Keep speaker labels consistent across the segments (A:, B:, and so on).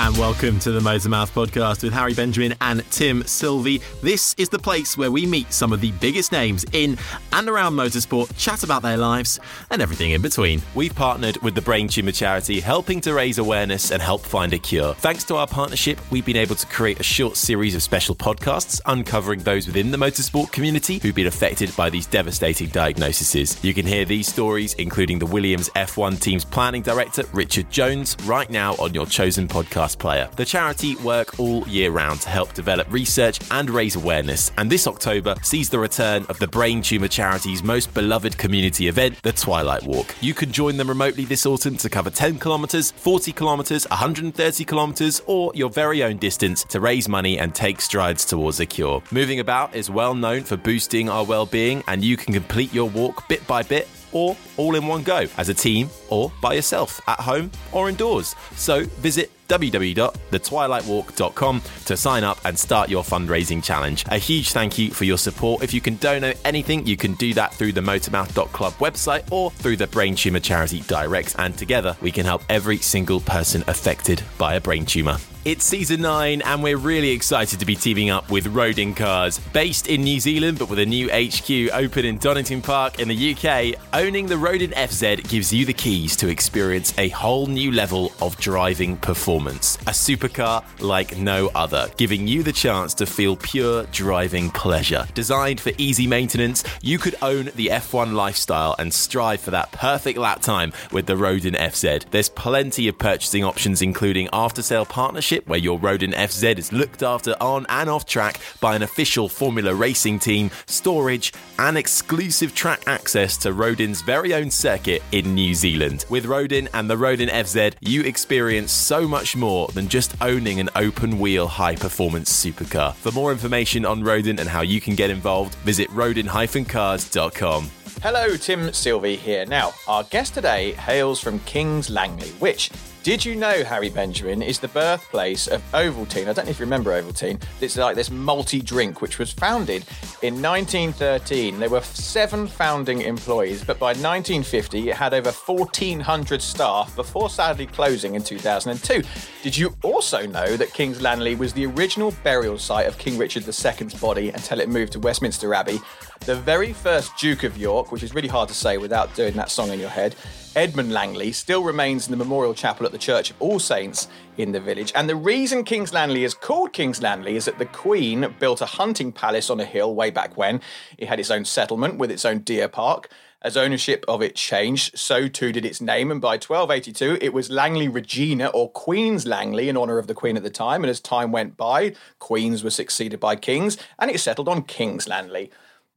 A: and welcome to the Motormouth podcast with Harry Benjamin and Tim Sylvie. This is the place where we meet some of the biggest names in and around motorsport, chat about their lives, and everything in between.
B: We've partnered with the Brain Tumour Charity, helping to raise awareness and help find a cure. Thanks to our partnership, we've been able to create a short series of special podcasts uncovering those within the motorsport community who've been affected by these devastating diagnoses. You can hear these stories, including the Williams F1 team's planning director, Richard Jones, right now on your chosen podcast player. The charity work all year round to help develop research and raise awareness, and this October sees the return of the Brain Tumour Charity's most beloved community event, the Twilight Walk. You can join them remotely this autumn to cover 10 kilometres, 40 kilometres, 130 kilometres, or your very own distance to raise money and take strides towards a cure. Moving About is well known for boosting our well-being, and you can complete your walk bit by bit or all in one go as a team or by yourself at home or indoors. So visit www.thetwilightwalk.com to sign up and start your fundraising challenge. A huge thank you for your support. If you can donate anything, you can do that through the motormouth.club website or through the Brain Tumour Charity Direct. And together we can help every single person affected by a brain tumour. It's season nine, and we're really excited to be teaming up with Rodin Cars. Based in New Zealand, but with a new HQ open in Donington Park in the UK, owning the Rodin FZ gives you the keys to experience a whole new level of driving performance. A supercar like no other, giving you the chance to feel pure driving pleasure. Designed for easy maintenance, you could own the F1 lifestyle and strive for that perfect lap time with the Rodin FZ. There's plenty of purchasing options, including after sale partnership where your Rodin FZ is looked after on and off track by an official Formula Racing team, storage, and exclusive track access to Rodin's very own circuit in New Zealand. With Rodin and the Rodin FZ, you experience so much more than just owning an open wheel high performance supercar. For more information on Rodin and how you can get involved, visit rodin-cars.com.
C: Hello, Tim Sylvie here. Now, our guest today hails from Kings Langley, which did you know, Harry Benjamin, is the birthplace of Ovaltine? I don't know if you remember Ovaltine. It's like this multi drink which was founded in 1913. There were seven founding employees, but by 1950 it had over 1,400 staff before sadly closing in 2002. Did you also know that King's Langley was the original burial site of King Richard II's body until it moved to Westminster Abbey? The very first Duke of York, which is really hard to say without doing that song in your head, Edmund Langley still remains in the memorial chapel at the Church of All Saints in the village. And the reason King's Langley is called King's Langley is that the Queen built a hunting palace on a hill way back when. It had its own settlement with its own deer park. As ownership of it changed, so too did its name, and by 1282 it was Langley Regina or Queen's Langley in honour of the Queen at the time. And as time went by, Queens were succeeded by Kings, and it settled on King's Langley.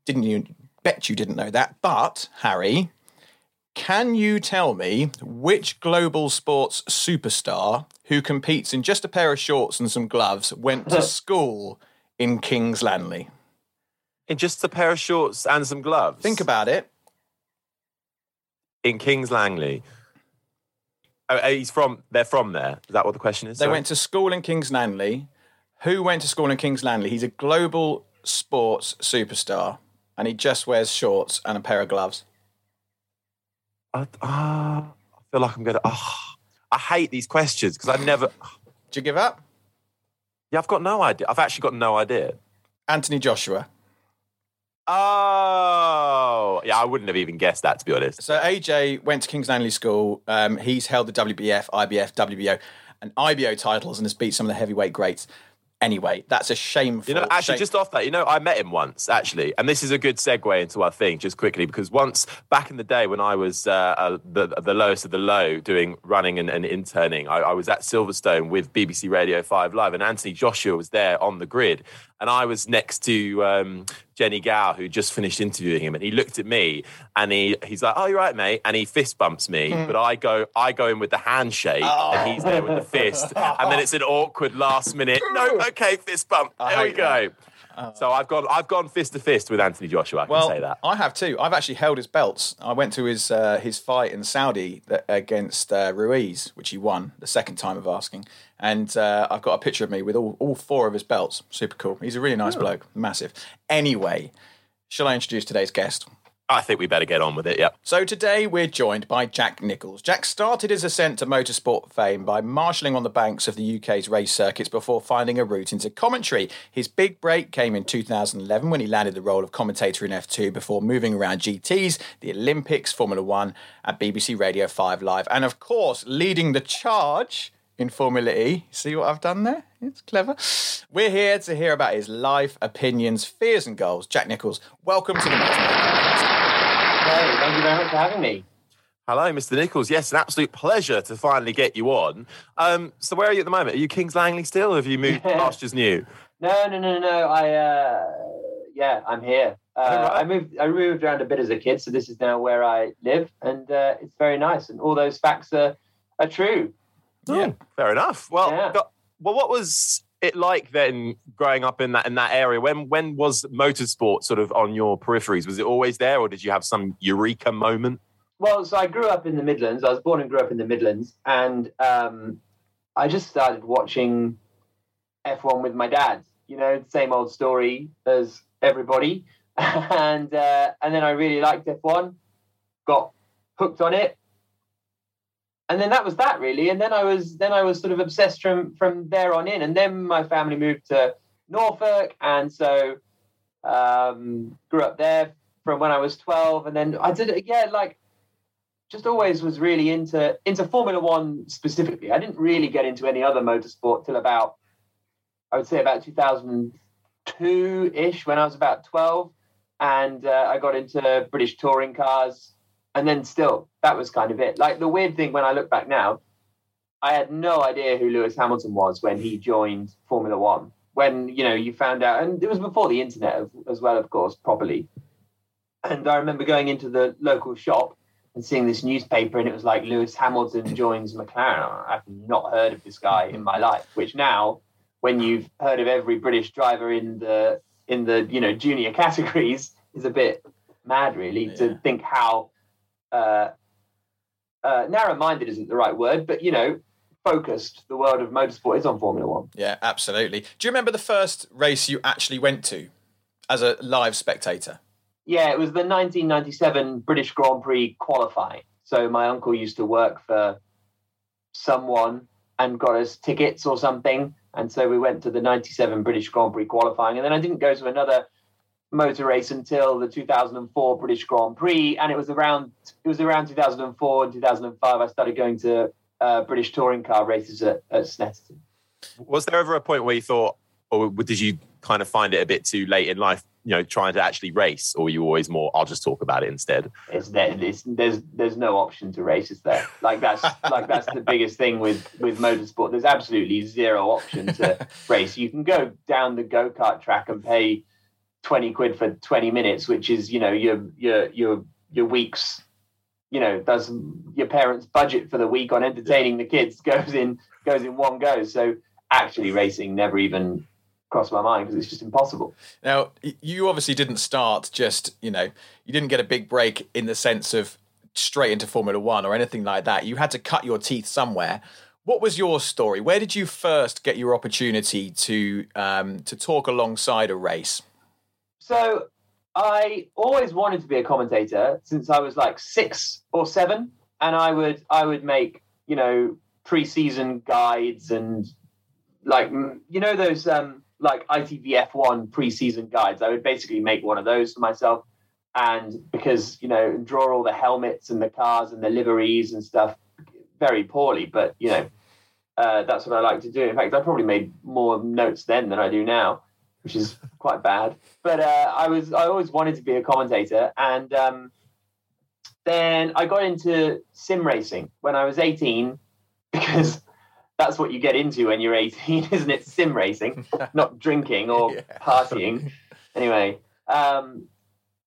C: Didn't you bet you didn't know that? But, Harry, can you tell me which global sports superstar who competes in just a pair of shorts and some gloves went to school in Kings Langley?
B: In just a pair of shorts and some gloves?
C: Think about it.
B: In Kings Langley. Oh, oh, he's from, they're from there. Is that what the question is?
C: They
B: Sorry.
C: went to school in Kings Langley. Who went to school in Kings Langley? He's a global sports superstar and he just wears shorts and a pair of gloves.
B: I, ah, I feel like I'm going to. Oh, I hate these questions because I never.
C: Did you give up?
B: Yeah, I've got no idea. I've actually got no idea.
C: Anthony Joshua.
B: Oh, yeah, I wouldn't have even guessed that to be honest.
C: So AJ went to Kings Langley School. Um, he's held the WBA, IBF, WBO, and IBO titles and has beat some of the heavyweight greats. Anyway, that's a shameful.
B: You know, actually,
C: shame-
B: just off that, you know, I met him once, actually, and this is a good segue into our thing, just quickly, because once back in the day when I was uh, uh, the the lowest of the low, doing running and, and interning, I, I was at Silverstone with BBC Radio Five Live, and Anthony Joshua was there on the grid, and I was next to um, Jenny Gow, who just finished interviewing him, and he looked at me and he he's like, "Oh, you're right, mate," and he fist bumps me, but I go I go in with the handshake, and he's there with the fist, and then it's an awkward last minute. No, okay, fist bump.
C: I
B: There we go. So I've gone I've gone fist to fist with Anthony Joshua. I can
C: well,
B: say that.
C: I have too. I've actually held his belts. I went to his uh, his fight in Saudi that, against uh, Ruiz, which he won the second time of asking. And uh, I've got a picture of me with all, all four of his belts. Super cool. He's a really nice bloke. Massive. Anyway, shall I introduce today's guest?
B: I think we better get on with it. yeah.
C: So today we're joined by Jack Nicholls. Jack started his ascent to motorsport fame by marshalling on the banks of the UK's race circuits before finding a route into commentary. His big break came in 2011 when he landed the role of commentator in F2 before moving around GTs, the Olympics, Formula One, at BBC Radio 5 Live, and of course leading the charge in Formula E. See what I've done there? It's clever. We're here to hear about his life, opinions, fears, and goals. Jack Nicholls, welcome to the Motorsport Podcast.
D: Hey, thank you very much for having me.
B: Hello, Mr. Nicholls. Yes, an absolute pleasure to finally get you on. Um, so, where are you at the moment? Are you Kings Langley still, or have you moved pastures new?
D: No, no, no, no. I, uh, yeah, I'm here. Uh,
B: Oh, right.
D: I moved, I moved around a bit as a kid, so this is now where I live, and uh, it's very nice. And all those facts are, are true.
C: Yeah.
B: Fair enough. Well,
D: Yeah.
B: but- well, what was it like then, growing up in that in that area? When when was motorsport sort of on your peripheries? Was it always there, or did you have some eureka moment?
D: Well, so I grew up in the Midlands. I was born and grew up in the Midlands, and um, I just started watching F1 with my dad. You know, same old story as everybody. and uh, and then I really liked F1, got hooked on it, and then that was that really. And then I was then I was sort of obsessed from from there on in. And then my family moved to Norfolk, and so um, grew up there from when I was twelve. And then I did it again, like just always was really into into Formula One specifically. I didn't really get into any other motorsport till about I would say about 2002 ish when I was about 12, and uh, I got into British touring cars, and then still that was kind of it. Like the weird thing when I look back now, I had no idea who Lewis Hamilton was when he joined Formula One. When you know you found out, and it was before the internet as well, of course, properly. And I remember going into the local shop and seeing this newspaper, and it was like Lewis Hamilton joins McLaren. I've not heard of this guy in my life. Which now, when you've heard of every British driver in the in the you know junior categories, is a bit mad, really,
C: Yeah.
D: to think how uh, uh, narrow-minded isn't the right word, but you know, focused the world of motorsport is on Formula One.
C: Yeah, absolutely. Do you remember the first race you actually went to as a live spectator?
D: Yeah, it was the 1997 British Grand Prix qualifying. So my uncle used to work for someone and got us tickets or something. And so we went to the 97 British Grand Prix qualifying. And then I didn't go to another motor race until the 2004 British Grand Prix. And it was around it was around 2004 and 2005 I started going to uh, British touring car races at, at Snetterton.
B: Was there ever a point where you thought, or did you kind of find it a bit too late in life, you know, trying to actually race, or were you always more, I'll just talk about it instead?
D: it's there it's, there's there's no option to race is there like that's like that's the biggest thing with with motorsport there's absolutely zero option to race you can go down the go-kart track and pay 20 quid for 20 minutes which is you know your your your your week's you know does your parents budget for the week on entertaining the kids goes in goes in one go so actually racing never even crossed my mind because it's just impossible
C: Now, you obviously didn't start just, you know, you didn't get a big break in the sense of straight into Formula One or anything like that. You had to cut your teeth somewhere. What was your story? Where did you first get your opportunity to um, to talk alongside a race?
D: So I always wanted to be a commentator since I was like six or seven, and I would I would make you know pre-season guides and like you know those um like ITVF1 pre-season guides. I would basically make one of those for myself, and because you know draw all the helmets and the cars and the liveries and stuff very poorly, but you know. Uh, that's what I like to do. In fact, I probably made more notes then than I do now, which is quite bad but uh, I was I always wanted to be a commentator, and um, then I got into sim racing when I was eighteen because that's what you get into when you're eighteen, isn't it? Sim racing, not drinking or
C: Yeah.
D: partying. Anyway, um,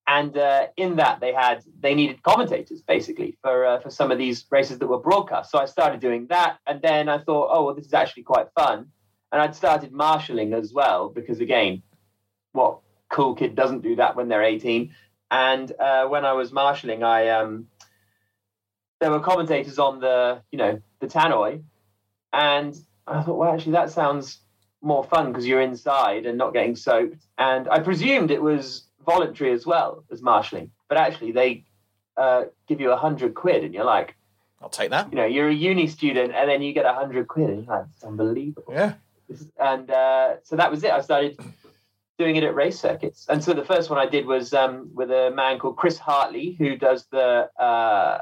D: and uh, in that they had they needed commentators basically for uh, for some of these races that were broadcast. So I started doing that, and then I thought, oh well, this is actually quite fun. And I'd started marshalling as well because again, what cool kid doesn't do that when they're 18? And uh, when I was marshalling, I um, there were commentators on the you know the tannoy, and I thought, well, actually, that sounds more fun because you're inside and not getting soaked. And I presumed it was voluntary as well as marshalling. but actually they uh, give you a hundred quid, and you're like,
C: I'll take that.
D: you know, you're a uni student, and then you get a hundred quid, and you're like, it's unbelievable.
C: Yeah.
D: And uh, so that was it. I started doing it at race circuits, and so the first one I did was um, with a man called Chris Hartley, who does the. Uh,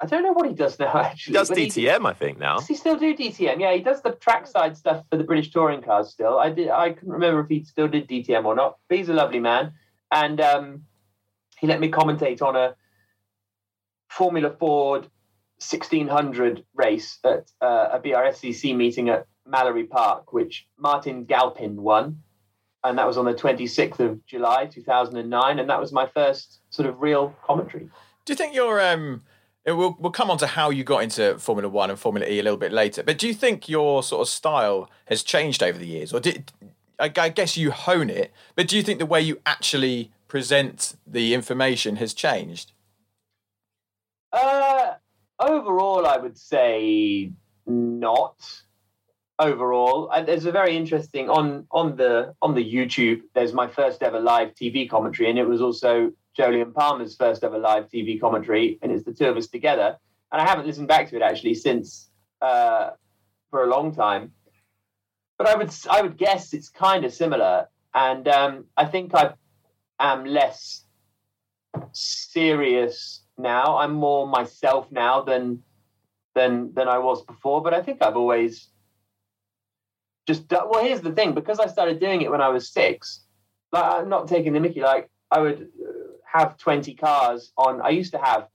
D: I don't know what he does now.
B: He
D: Actually,
B: does
D: but
B: DTM, I think, now.
D: Does he still do DTM? Yeah, he does the trackside stuff for the British touring cars still. I did. I couldn't remember if he still did DTM or not. But he's a lovely man, and um, he let me commentate on a Formula Ford 1600 race at uh, a BRSCC meeting at Mallory Park, which Martin Galpin won, and that was on the 26th of July 2009, and that was my first sort of real commentary.
C: Do you think you're um it will we'll come on to how you got into Formula One and Formula E a little bit later, but do you think your sort of style has changed over the years? Or did I, I guess you hone it, but do you think the way you actually present the information has changed?
D: Uh, overall, I would say not. Overall, and there's a very interesting on on the on the YouTube. There's my first ever live TV commentary, and it was also Jolyon Palmer's first ever live TV commentary, and it's the two of us together. And I haven't listened back to it actually since uh, for a long time. But I would I would guess it's kind of similar, and um, I think I am less serious now. I'm more myself now than than than I was before. But I think I've always just well. Here's the thing: because I started doing it when I was six, like I'm not taking the Mickey. Like I would uh, have 20 cars on. I used to have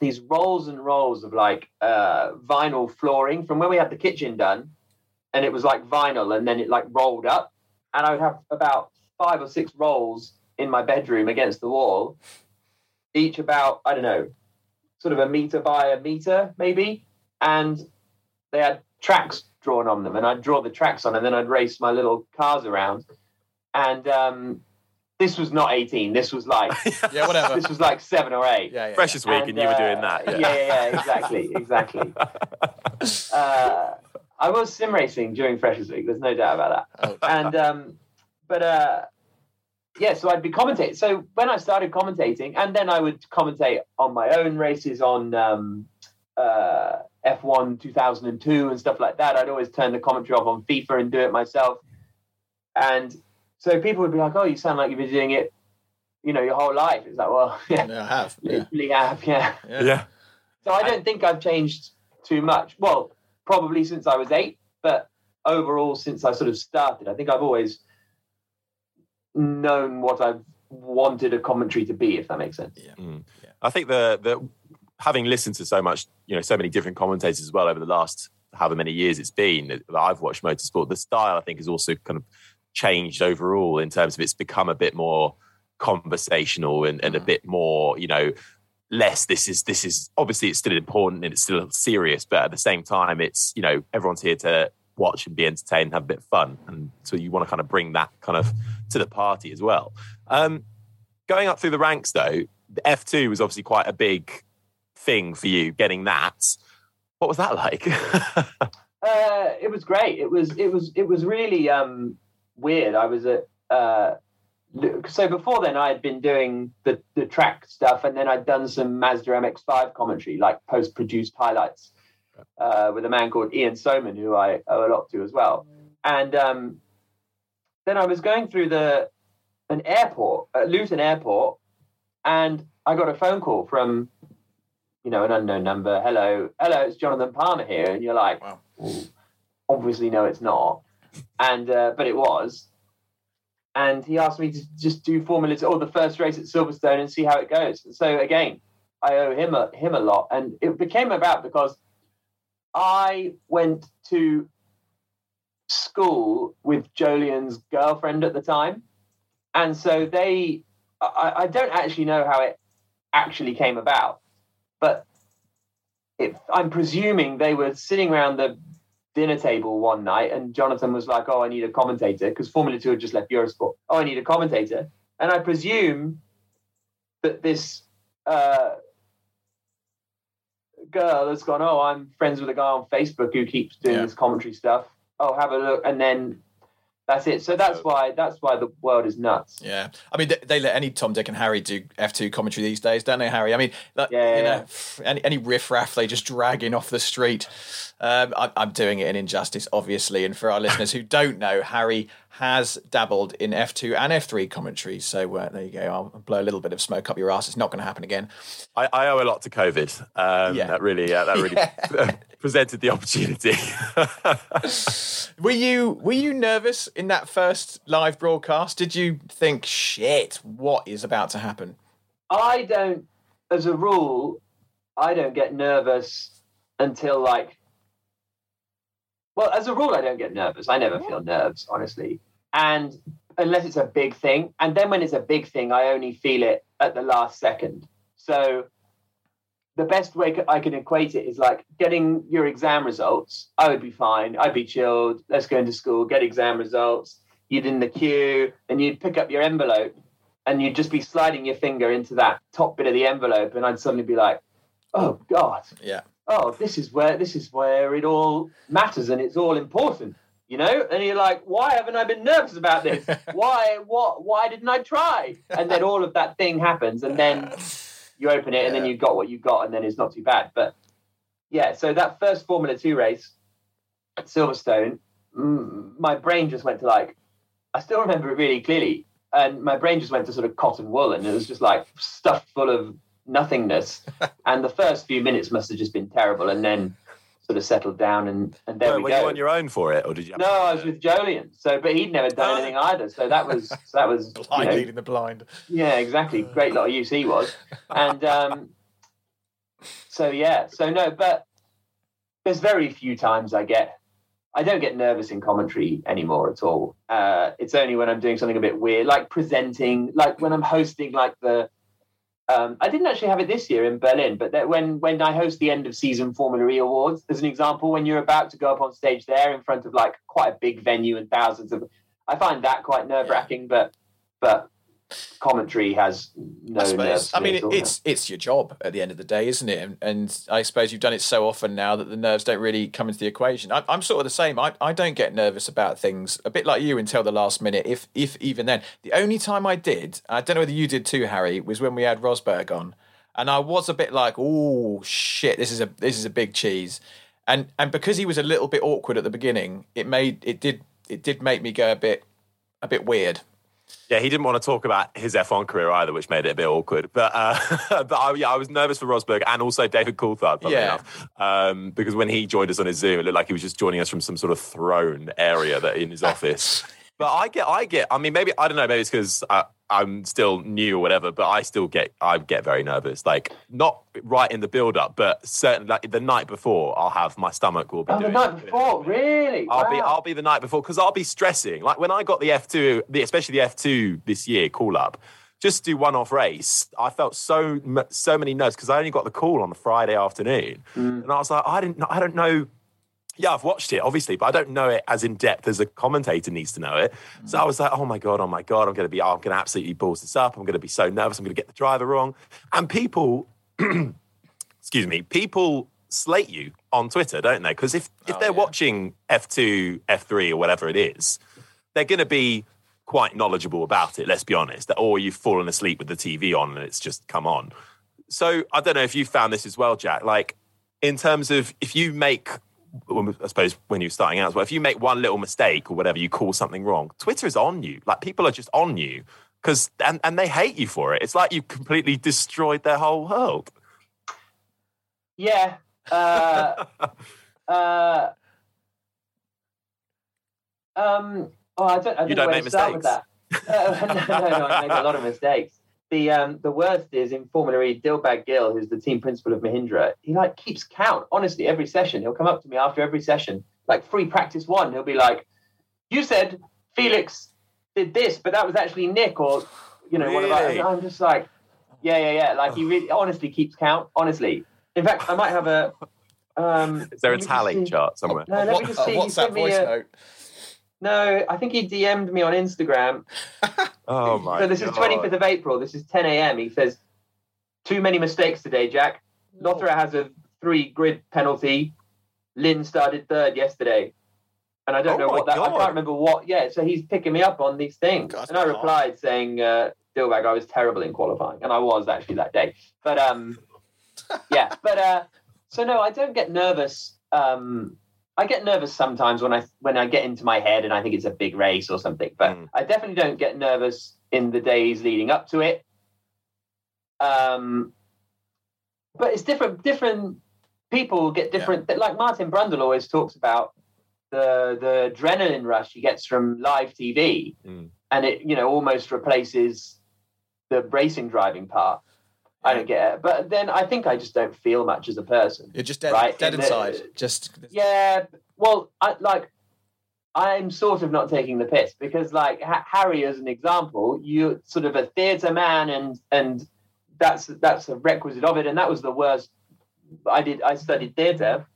D: these rolls and rolls of like uh, vinyl flooring from when we had the kitchen done, and it was like vinyl, and then it like rolled up, and I would have about five or six rolls in my bedroom against the wall, each about I don't know, sort of a meter by a meter maybe, and they had tracks drawn on them, and I'd draw the tracks on, and then I'd race my little cars around, and um, this was not 18. This was like
C: Yeah, whatever.
D: this was like seven or eight.
C: yeah, yeah,
B: Freshers Week, and, you were doing
D: uh,
B: that.
D: Yeah,
B: Yeah.
D: yeah, yeah, exactly, exactly. uh, I was sim racing during Freshers Week. There's no doubt about that.
C: Oh.
D: And um, but uh, yeah, so I'd be commentating. So when I started commentating, and then I would commentate on my own races on um, uh, F1 2002 and stuff like that. I'd always turn the commentary off on FIFA and do it myself. And so people would be like, "Oh, you sound like you've been doing it, you know, your whole life." It's like, well, yeah,
C: Yeah, I have. Yeah.
D: literally have, yeah.
C: Yeah.
B: Yeah.
D: So I don't think I've changed too much. Well, probably since I was eight, but overall, since I sort of started, I think I've always known what I've wanted a commentary to be, if that makes sense. Yeah, mm.
B: I think the the having listened to so much, you know, so many different commentators as well over the last however many years it's been that I've watched motorsport, the style I think has also kind of changed overall in terms of it's become a bit more conversational and, and a
C: Mhm.
B: bit more, you know, less this is this is obviously it's still important and it's still serious, but at the same time it's, you know, everyone's here to watch and be entertained and have a bit of fun. And so you want to kind of bring that kind of to the party as well. Um, going up through the ranks though, the F2 was obviously quite a big thing for you getting that. What was that like?
D: Uh, it was great. It was it was it was really um, weird. I was at uh, so before then I had been doing the the track stuff, and then I'd done some Mazda MX-5 commentary, like post-produced highlights, uh, with a man called Ian Soman, who I owe a lot to as well. And um, then I was going through the an airport at Luton Airport, and I got a phone call from you know an unknown number. Hello, hello, it's Jonathan Palmer here, and you're like,
C: Wow.
D: obviously no, it's not, and uh, but it was. And he asked me to just do Formula or the first race at Silverstone, and see how it goes. So again, I owe him a him a lot, and it became about because I went to school with Jolyon's girlfriend at the time, and so they. I, I don't actually know how it actually came about, but it, I'm presuming they were sitting around the dinner table one night, and Jonathan was like, "Oh, I need a commentator," because Formula Two had just left Eurosport. Oh, I need a commentator, and I presume that this uh, girl has gone, "Oh, I'm friends with a guy on Facebook who keeps doing
C: Yeah.
D: this commentary stuff. Oh, have a look," and then That's it. So that's why that's why the world is nuts.
C: Yeah, I mean, they, they let any Tom, Dick, and Harry do F two commentary these days, don't they, Harry? I mean, that,
D: Yeah,
C: you
D: yeah,
C: know, any any riffraff they just dragging off the street. Um, I, I'm doing it in injustice, obviously, and for our listeners who don't know, Harry has dabbled in F two and F three commentary. So uh, there you go. I'll blow a little bit of smoke up your ass. It's not going to happen again.
B: I, I owe a lot to COVID. Um,
C: Yeah.
B: That really, uh, that really presented the opportunity.
C: Were you were you nervous in that first live broadcast? Did you think, shit, what is about to happen?
D: I don't, as a rule, I don't get nervous until like. Well, as a rule, I don't get nervous. I never feel nerves, honestly, and unless it's a big thing, and then when it's a big thing, I only feel it at the last second. So. The best way I can equate it is like getting your exam results. I would be fine. I'd be chilled. Let's go into school, get exam results. You'd in the queue, and you'd pick up your envelope, and you'd just be sliding your finger into that top bit of the envelope, and I'd suddenly be like, "Oh God,
C: Yeah.
D: Oh this is where this is where it all matters, and it's all important." You know, and you're like, "Why haven't I been nervous about this? Why, what, why didn't I try?" And then all of that thing happens, and then you open it, and then you got what you got, and then it's not too bad. But yeah, so that first Formula Two race at Silverstone, mm, my brain just went to like, I still remember it really clearly, and my brain just went to sort of cotton wool, and it was just like stuffed full of nothingness. and the first few minutes must have just been terrible, and then sort of settled down, and and there
B: were
D: we
B: were
D: go.
B: you on your own for it, or did you?
D: no, I was with Jolyon. So, but he'd never done anything either. So that was so that was you know,
C: leading the blind.
D: yeah, exactly. Great lot of use he was. And um, so, yeah, so no, but there's very few times I get, I don't get nervous in commentary anymore at all. Uh, it's only when I'm doing something a bit weird, like presenting, like when I'm hosting, like the, um, I didn't actually have it this year in Berlin, but that when when I host the end of season Formula E awards, as an example, when you're about to go up on stage there in front of like quite a big venue and thousands of, I find that quite nerve wracking. But but commentary has no
C: I uh, suppose.
D: nerves.
C: I mean,
D: all.
C: it's it's your job at the end of the day, isn't it? And, and I suppose you've done it so often now that the nerves don't really come into the equation. I, I'm sort of the same. I, I don't get nervous about things a bit like you until the last minute, if if even then. The only time I did, I don't know whether you did too, Harry, was when we had Rosberg on, and I was a bit like, oh shit, this is a this is a big cheese, and and because he was a little bit awkward at the beginning, it made it did it did make me go a bit a bit weird.
B: Yeah, he didn't want to talk about his F1 career either, which made it a bit awkward. But uh, but I, yeah, I was nervous for Rosberg and also David Coulthard, funnily
C: Yeah.
B: enough, um, because when he joined us on his Zoom, it looked like he was just joining us from some sort of throne area that in his office. But I get, I get. I mean, maybe I don't know. Maybe it's because I'm still new or whatever. But I still get, I get very nervous. Like not right in the build up, but certainly like the night before, I'll have my stomach will be.
D: oh, the night before, really?
B: I'll be I'll be the night before because I'll be stressing. Like when I got the F two, the, especially the F two this year call up, just to do one off race. I felt so so many nerves because I only got the call on the Friday afternoon,
D: Mm.
B: and I was like, I didn't, I don't know. Yeah, I've watched it obviously, but I don't know it as in depth as a commentator needs to know it. So I mm. was like, oh my god, oh my god, I'm going to be, I'm going to absolutely balls this up. I'm going to be so nervous. I'm going to get the driver wrong, and people excuse me, people slate you on Twitter, don't they? Because if, if
C: Oh,
B: they're
C: yeah.
B: watching F2, F3, or whatever it is, they're going to be quite knowledgeable about it, let's be honest. Or oh, you've fallen asleep with the TV on and it's just come on. So I don't know if you found this as well, Jack. Like, in terms of if you make, I suppose when you're starting out well, if you make one little mistake or whatever, you call something wrong, Twitter is on you. Like, people are just on you. Because and, and they hate you for it. It's like you've completely destroyed their whole world.
D: Yeah. Uh, uh, um, oh, I don't, I
B: You
D: don't know
B: don't
D: where
B: make
D: start with that. Uh, no, no, no, I make a lot of mistakes. The um, the worst is in Formula E, Dilbag Gill, who's the team principal of Mahindra. He like keeps count. Honestly, every session he'll come up to me after every session, like free practice one. He'll be like, "You said Felix did this, but that was actually Nick, or you know, one of our." I'm just like, "Yeah, yeah, yeah." Like he really honestly keeps count. Honestly, in fact, I might have a. Um,
B: Is there a
D: let me just
B: tally
D: see.
B: chart somewhere?
D: No, let me just see. He
C: WhatsApp voice
D: a-
C: note.
D: No, I think he DM'd me on Instagram.
B: Oh my
D: so this is 25th of April. This is 10 a.m. He says, too many mistakes today, Jack. Lotterer has a three grid penalty. Lynn started third yesterday. And I don't
C: Oh
D: know what that. I can't remember what. Yeah, so he's picking me up on these things,
C: God,
D: and I replied saying, uh, "Dilbag, I was terrible in qualifying, and I was actually that day." But um, yeah, but uh, so no, I don't get nervous. Um, I get nervous sometimes when I when I get into my head and I think it's a big race or something, but
B: Mm.
D: I definitely don't get nervous in the days leading up to it. Um, but it's different. Different people get different. Like Martin Brundle always talks about the the adrenaline rush he gets from live TV,
B: Mm.
D: and it you know almost replaces the racing driving part. I don't get it, but then I think I just don't feel much as a person.
C: You're just dead,
D: Right,
C: dead
D: the-
C: inside. Just
D: Yeah, well, I like. I'm sort of not taking the piss because, like ha- Harry, as an example, you're sort of a theatre man, and and that's that's a requisite of it. And that was the worst. I did. I studied theatre,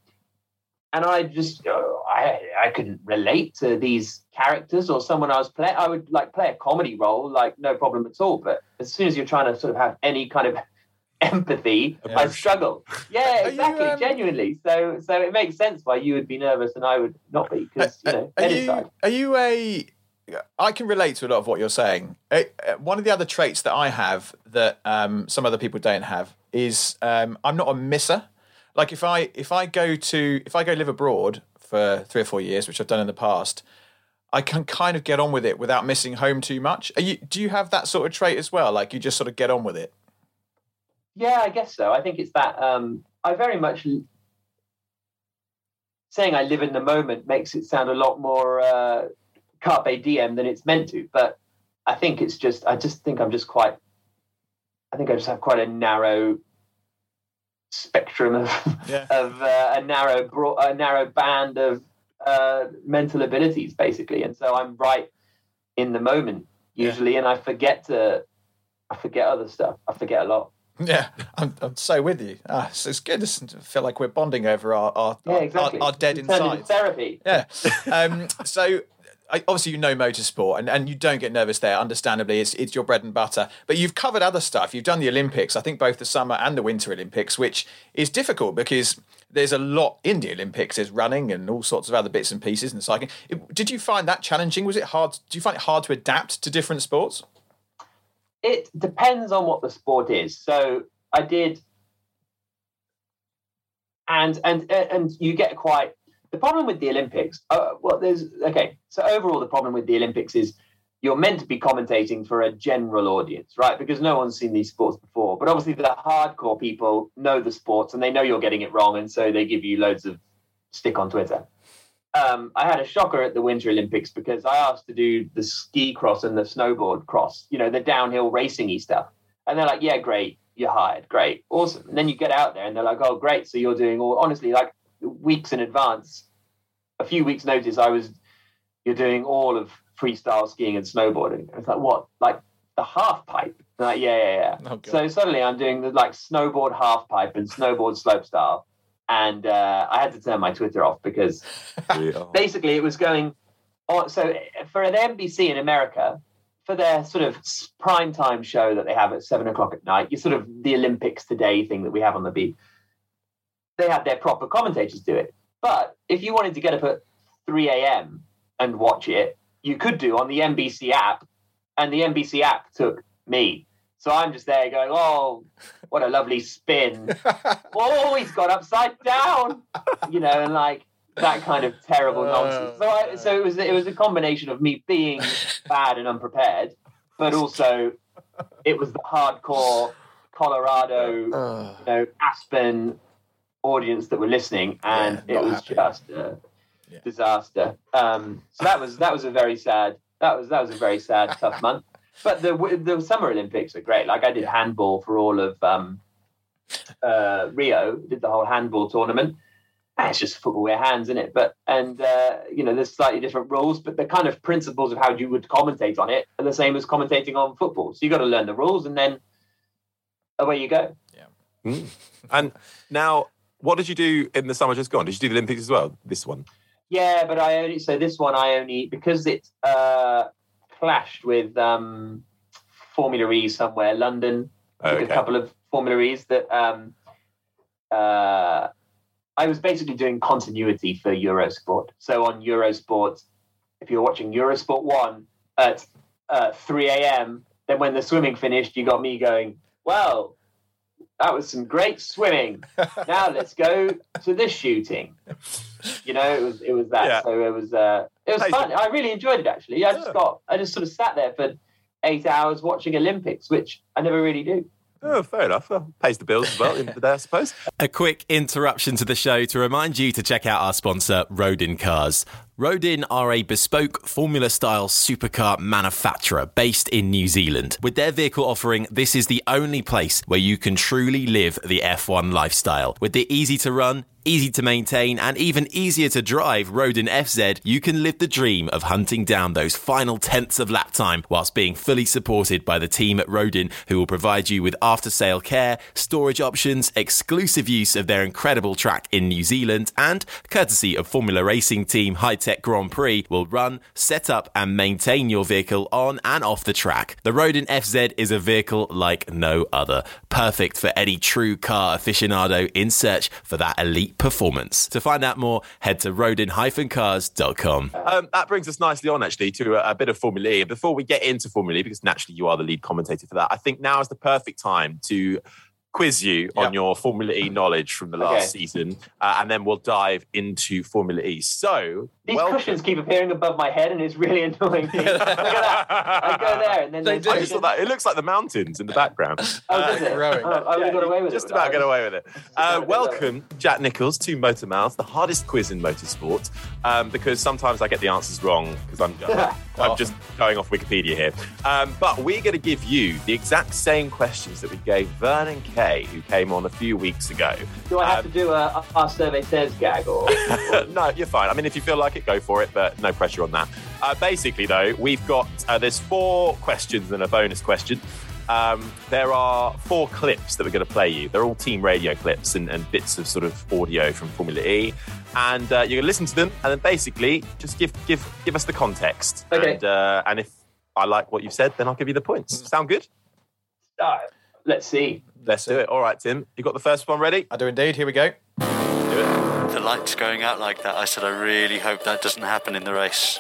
D: and I just uh, I I couldn't relate to these characters or someone I was playing. I would like play a comedy role, like no problem at all. But as soon as you're trying to sort of have any kind of empathy, I struggle. Yeah,
C: Are you,
D: exactly,
C: um,
D: genuinely. So so it makes sense why you would be nervous and I would not be because you know
C: are you, are you a? I can relate to a lot of what you're saying. One of the other traits that I have that um, some other people don't have is um, I'm not a misser. Like if I if I go to if I go live abroad for three or four years, which I've done in the past, I can kind of get on with it without missing home too much. Are you? Do you have that sort of trait as well? Like you just sort of get on with it.
D: Yeah, I guess so. I think it's that um, I very much saying I live in the moment makes it sound a lot more uh, carpe diem than it's meant to. But I think it's just I just think I'm just quite. I think I just have quite a narrow spectrum of
C: Yeah.
D: of uh, a narrow broad, a narrow band of uh, mental abilities, basically, and so I'm right in the moment usually, and I forget to I forget other stuff. I forget a lot.
C: Yeah, I'm, I'm so with you. Ah, so it's good. I feel like we're bonding over our our,
D: Yeah, exactly.
C: our, our dead inside.
D: therapy.
C: Yeah. Um, so I, obviously you know motorsport and, and you don't get nervous there. Understandably, it's it's your bread and butter. But you've covered other stuff. You've done the Olympics. I think both the summer and the winter Olympics, which is difficult because there's a lot in the Olympics. There's running and all sorts of other bits and pieces and cycling. Did you find that challenging? Was it hard? Do you find it hard to adapt to different sports?
D: It depends on what the sport is. So I did, and and and you get quite the problem with the Olympics. Uh, well, there's okay. So overall, the problem with the Olympics is you're meant to be commentating for a general audience, right? Because no one's seen these sports before. But obviously, the hardcore people know the sports and they know you're getting it wrong, and so they give you loads of stick on Twitter. Um, I had a shocker at the Winter Olympics because I asked to do the ski cross and the snowboard cross, you know, the downhill racingy stuff. And they're like, yeah, great, you're hired, great, awesome. And then you get out there and they're like, oh, great. So you're doing all, honestly, like weeks in advance, a few weeks' notice, I was, you're doing all of freestyle skiing and snowboarding. And it's like, what? Like the half pipe? Like, yeah, yeah, yeah.
C: Oh,
D: so suddenly I'm doing the like snowboard half pipe and snowboard slope style. And uh, I had to turn my Twitter off because basically it was going on. So for an NBC in America, for their sort of prime time show that they have at seven o'clock at night, you sort of the Olympics today thing that we have on the beat. They had their proper commentators do it. But if you wanted to get up at 3 a.m. and watch it, you could do on the NBC app, and the NBC app took me. So I'm just there going, oh, what a lovely spin. oh, he's got upside down, you know, and like that kind of terrible nonsense. So, I, so it was it was a combination of me being bad and unprepared, but also it was the hardcore Colorado, you know, Aspen audience that were listening, and
C: Yeah,
D: it was
C: happy.
D: just a
C: Yeah.
D: disaster. Um, so that was that was a very sad that was that was a very sad tough month. But the the Summer Olympics are great. Like I did handball for all of um, uh, Rio, did the whole handball tournament. And it's just football with your hands in it, but and uh, you know there's slightly different rules, but the kind of principles of how you would commentate on it are the same as commentating on football. So you got to learn the rules, and then away you go. Yeah.
B: And now, what did you do in the summer just gone? Did you do the Olympics as well? This one?
D: Yeah, but I only so this one I only because it uh, clashed with um, Formula E somewhere, London. I
B: Okay.
D: a couple of Formula E's that um, uh, I was basically doing continuity for Eurosport. So on Eurosport, if you're watching Eurosport one at uh, 3 a.m., then when the swimming finished, you got me going, well, that was some great swimming. now let's go to the shooting. You know, it was it was that.
B: Yeah.
D: So it was uh, it was
B: Hey,
D: fun. I really enjoyed it actually. I just got I just sort of sat there for eight hours watching Olympics, which I never really do.
B: Oh, fair enough. Well, pays the bills as well, in the day, I suppose.
A: A quick interruption to the show to remind you to check out our sponsor, Rodin Cars. Rodin are a bespoke Formula style supercar manufacturer based in New Zealand. With their vehicle offering, this is the only place where you can truly live the F1 lifestyle. With the easy to run, easy to maintain, and even easier to drive Rodin FZ, you can live the dream of hunting down those final tenths of lap time whilst being fully supported by the team at Rodin, who will provide you with after sale care, storage options, exclusive use of their incredible track in New Zealand, and courtesy of Formula Racing Team High Tech Grand Prix, will run, set up, and maintain your vehicle on and off the track. The Rodin FZ is a vehicle like no other, perfect for any true car aficionado in search for that elite performance. To find out more, head to rodin-cars.com.
B: Um, that brings us nicely on, actually, to a, a bit of Formula E. Before we get into Formula E, because naturally you are the lead commentator for that, I think now is the perfect time to quiz you on your Formula E knowledge from the last
D: Okay.
B: season, uh, and then we'll dive into Formula E. So,
D: These
B: welcome-
D: cushions keep appearing above my head, and it's really annoying me. Look at that. I go there, and then
C: They.
B: I just thought that it looks like the mountains in the background.
D: Oh,
B: Uh,
D: does it?
C: growing.
D: Oh, I would have got away with
B: just
D: it.
B: about get away with it. Uh, welcome, Jack Nicholls, to Motor Mouth, the hardest quiz in motorsport. Um, because sometimes I get the answers wrong because I'm, I'm just going off Wikipedia here. Um, but we're going to give you the exact same questions that we gave Vernon Kay, who came on a few weeks ago.
D: Do I have
B: Um,
D: to do a our survey says gag or?
B: no, you're fine. I mean, if you feel like it, go for it, but no pressure on that. Uh, basically, though, we've got uh, there's four questions and a bonus question. Um, there are four clips that we're going to play you. They're all team radio clips and, and bits of sort of audio from Formula E, and uh, you're going to listen to them and then basically just give give give us the context.
D: Okay.
B: And, uh, and if I like what you've said, then I'll give you the points. Sound good?
D: Uh, let's see.
B: Let's do it. All right, Tim. You got the first one ready?
C: I do indeed. Here we go.
B: Do it.
E: The lights going out like that, I said, I really hope that doesn't happen in the race.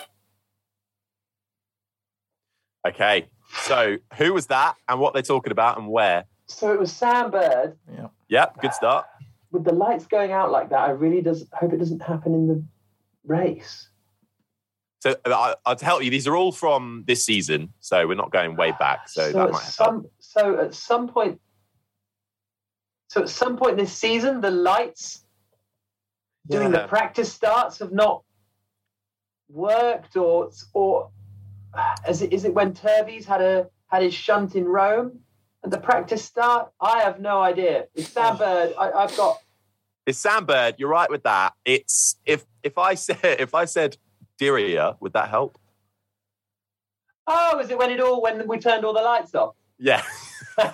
B: Okay. So, who was that, and what they're talking about, and where?
D: So it was Sam Bird
B: Yep. Good start.
D: with the lights going out like that. I really does hope it doesn't happen in the race.
B: So uh, I, to help you, these are all from this season, so we're not going way back. So, that
D: at
B: might help.
D: some so at some point so at some point this season the lights doing the practice starts have not worked or or is it is it when Turvey's had a had his shunt in Rome and the practice start? I have no idea. It's Sam oh. Bird. I, I've got
B: It's Sam Bird. You're right with that. It's if if I said if I said Diriyah, would that help?
D: oh, is it when it all when we turned all the lights off?
B: Yeah.
D: oh,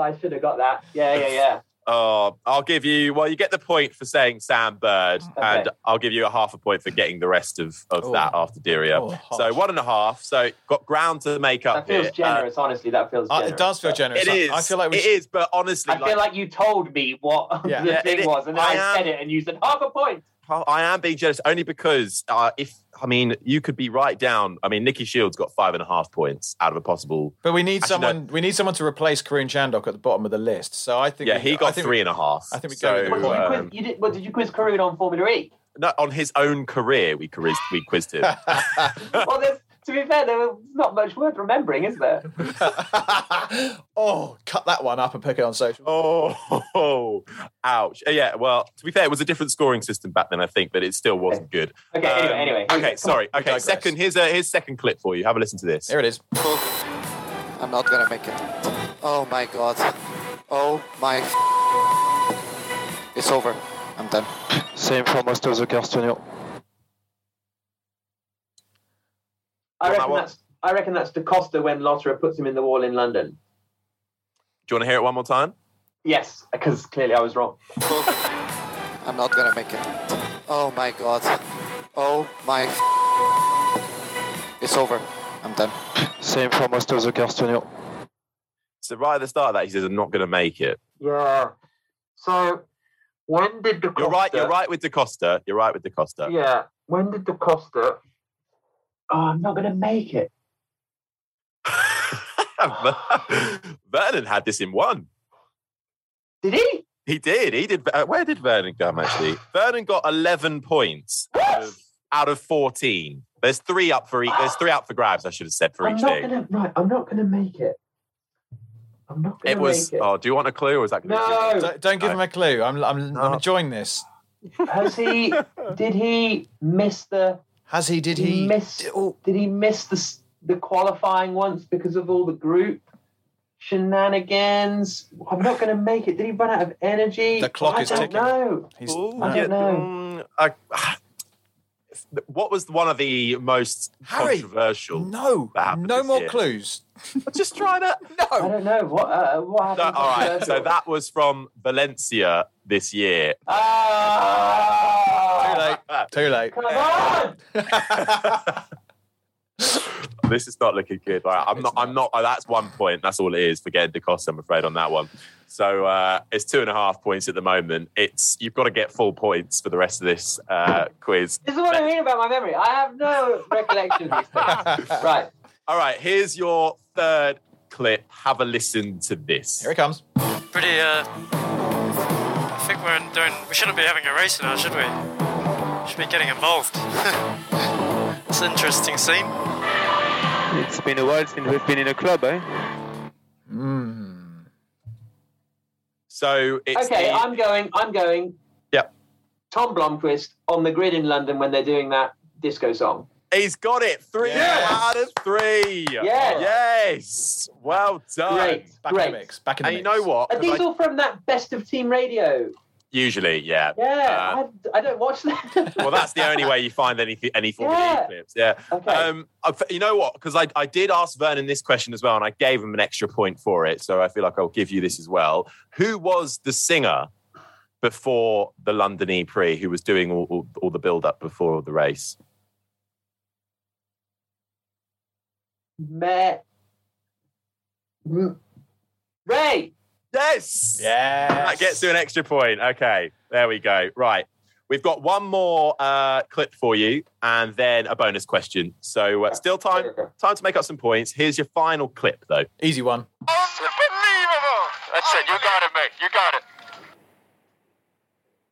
D: I should have got that. Yeah, yeah, yeah.
B: Oh, I'll give you. Well, you get the point for saying Sam Bird, and I'll give you a half a point for getting the rest of, of
C: Oh.
B: that after Diriyah.
C: Oh,
B: so one and a half. So got ground to make up
D: That feels
B: here. Uh,
D: generous. honestly, that feels
C: Uh, it does feel generous.
B: it is.
C: I feel like we
B: it
C: should,
B: is, but honestly,
D: I feel like you told me what
C: Yeah.
D: the
B: Yeah,
D: thing
B: it-
D: was, and then
B: I
D: I,
B: am-
D: said it, and you said half a point.
B: Well, I am being jealous only because uh, if I mean you could be right down. I mean, Nikki Shields got five and a half points out of a possible.
C: but we need
B: Actually, no.
C: someone. We need someone to replace Karun Chandhok at the bottom of the list. So I think.
B: Yeah,
C: we-
B: he got
C: think
B: three
C: We,
B: and a half.
C: I think we go with the
D: What, did you,
B: um,
D: quiz, you did, what, did you quiz Karun on Formula E?
B: no, on his own career, we quizzed, we quizzed him.
D: well, there's, to be fair, there was not much worth remembering, is there?
C: oh, cut that one up and put it on social.
B: oh, ouch! Uh, Yeah, well, to be fair, it was a different scoring system back then, I think, but it still wasn't good.
D: Okay,
B: Um,
D: anyway, anyway.
B: Okay,
D: go.
B: sorry.
C: We
B: Okay, second. Here's a here's second clip for you. Have a listen to this.
C: Here it is.
E: I'm not gonna make it. Oh my god. Oh my. It's over. I'm done.
F: Same for most of the cars, Tonio.
D: I
B: Well, that
D: reckon that's I reckon that's DaCosta when Lotterer puts him in the wall in London.
B: Do you want to hear it one more time?
D: Yes, because clearly I was wrong.
E: I'm not gonna make it. Oh my god. Oh my. It's over. I'm done.
F: Same for most of the cars, Tonio.
B: So right at the start of that, he says, "I'm not going to make it."
D: Yeah. So When did the costa
B: You're right. You're right with Da Costa. You're right with Da Costa.
D: Yeah. When did the Costa? Oh, I'm not going to make it.
B: Vernon had this in one.
D: Did he?
B: He did. He did. Uh, where did Vernon come actually? Vernon got 11 points out of, out of 14. There's three up for each. There's three up for grabs. I should have said for
D: I'm
B: each
D: not
B: team.
D: gonna. Right. I'm not going to make it. I'm not going
B: It
D: to
B: was.
D: make it.
B: Oh, do you want a clue, or is that? Gonna
D: no.
C: Don't, don't give
B: No.
C: him a clue. I'm, I'm,
B: No.
C: I'm enjoying this.
D: Has he? did he miss the?
C: Has he? Did
D: Did he
C: he?
D: miss?
C: Oh,
D: Did he miss the the qualifying once because of all the group shenanigans? I'm not going to make it. Did he run out of energy?
C: The clock
D: I
C: is
D: don't
C: ticking.
D: know.
C: he's.
B: Ooh,
D: I
B: yeah,
D: don't know.
B: mm, I- what was one of the most
C: Harry,
B: controversial?
C: No, no more
B: year?
C: clues.
B: I'm just trying to.
C: No, I
D: don't know what uh, what
B: No,
D: happened.
B: all right. So that was from Valencia this year.
D: Ah,
C: Too late.
D: Come on!
B: this is not looking good. All right, I'm not. I'm not. oh, that's one point. That's all it is for getting Da Costa. I'm afraid on that one. So uh, it's two and a half points at the moment. It's you've got to get full points for the rest of this uh, quiz.
D: This is what I mean about my memory. I have no recollection of these things. Right.
B: All right, here's your third clip. Have a listen to this.
C: Here it comes.
G: pretty. Uh, I think we're doing. We shouldn't be having a race now, should we? Should be getting involved. it's an interesting scene.
F: It's been a while since we've been in a club, eh?
C: Mm.
B: So it's
D: Okay,
B: the-
D: I'm going. I'm going.
B: Yep.
D: Tom Blomqvist on the grid in London when they're doing that disco song.
B: He's got it. Three
C: Yes.
B: out of three.
D: Yes.
B: Yes. Well done.
D: Great.
C: Back
D: Great.
C: in the mix. Back in the
B: And you know what?
D: Are
B: 'Cause
D: these
B: I-
D: all from that Best of Team Radio?
B: Usually, yeah.
D: Yeah,
B: Uh,
D: I, I don't watch that.
B: Well, that's the only way you find any any Formula
D: Yeah.
B: E clips. Yeah.
D: Okay.
B: Um, I- you know what? Because I, I did ask Vernon this question as well, and I gave him an extra point for it. So I feel like I'll give you this as well. Who was the singer before the London E Prix who was doing all, all, all the build up before the race?
D: Ma- Ray.
B: Yes.
C: Yeah.
B: That gets you an extra point. Okay, there we go. Right. We've got one more uh, clip for you and then a bonus question. So uh, still time time to make up some points. Here's your final clip, though.
C: Easy one.
E: Unbelievable! That's it. You got it, mate. You got it.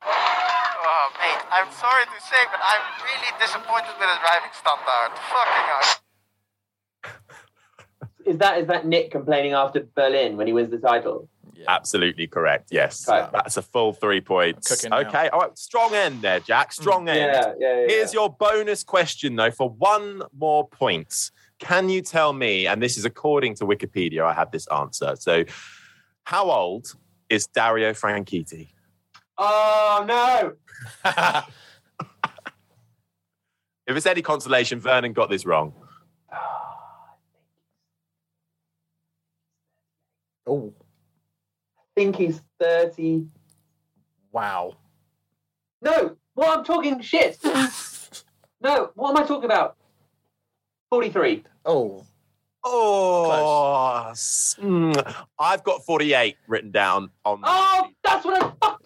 E: Oh, mate. I'm sorry to say, but I'm really disappointed with the driving standard. Fucking hell.
D: Is that is that Nyck complaining after Berlin when he wins the title?
B: Absolutely correct. Yes.
D: Okay.
B: That's a full three points. Okay. All right. Strong end there, Jack. Mm. Strong end.
D: Yeah, yeah, yeah.
B: Here's your bonus question, though, for one more point. Can you tell me, and this is according to Wikipedia, I have this answer. So, how old is Dario Franchitti?
D: Oh no!
B: If it's any consolation, Vernon got this wrong.
C: Oh,
D: I think he's thirty.
C: wow.
D: No, what I'm talking shit. no, what am I talking about? Forty-three.
C: Oh,
B: Oh, s- mm, I've got 48 written down on.
D: Oh, that's what I.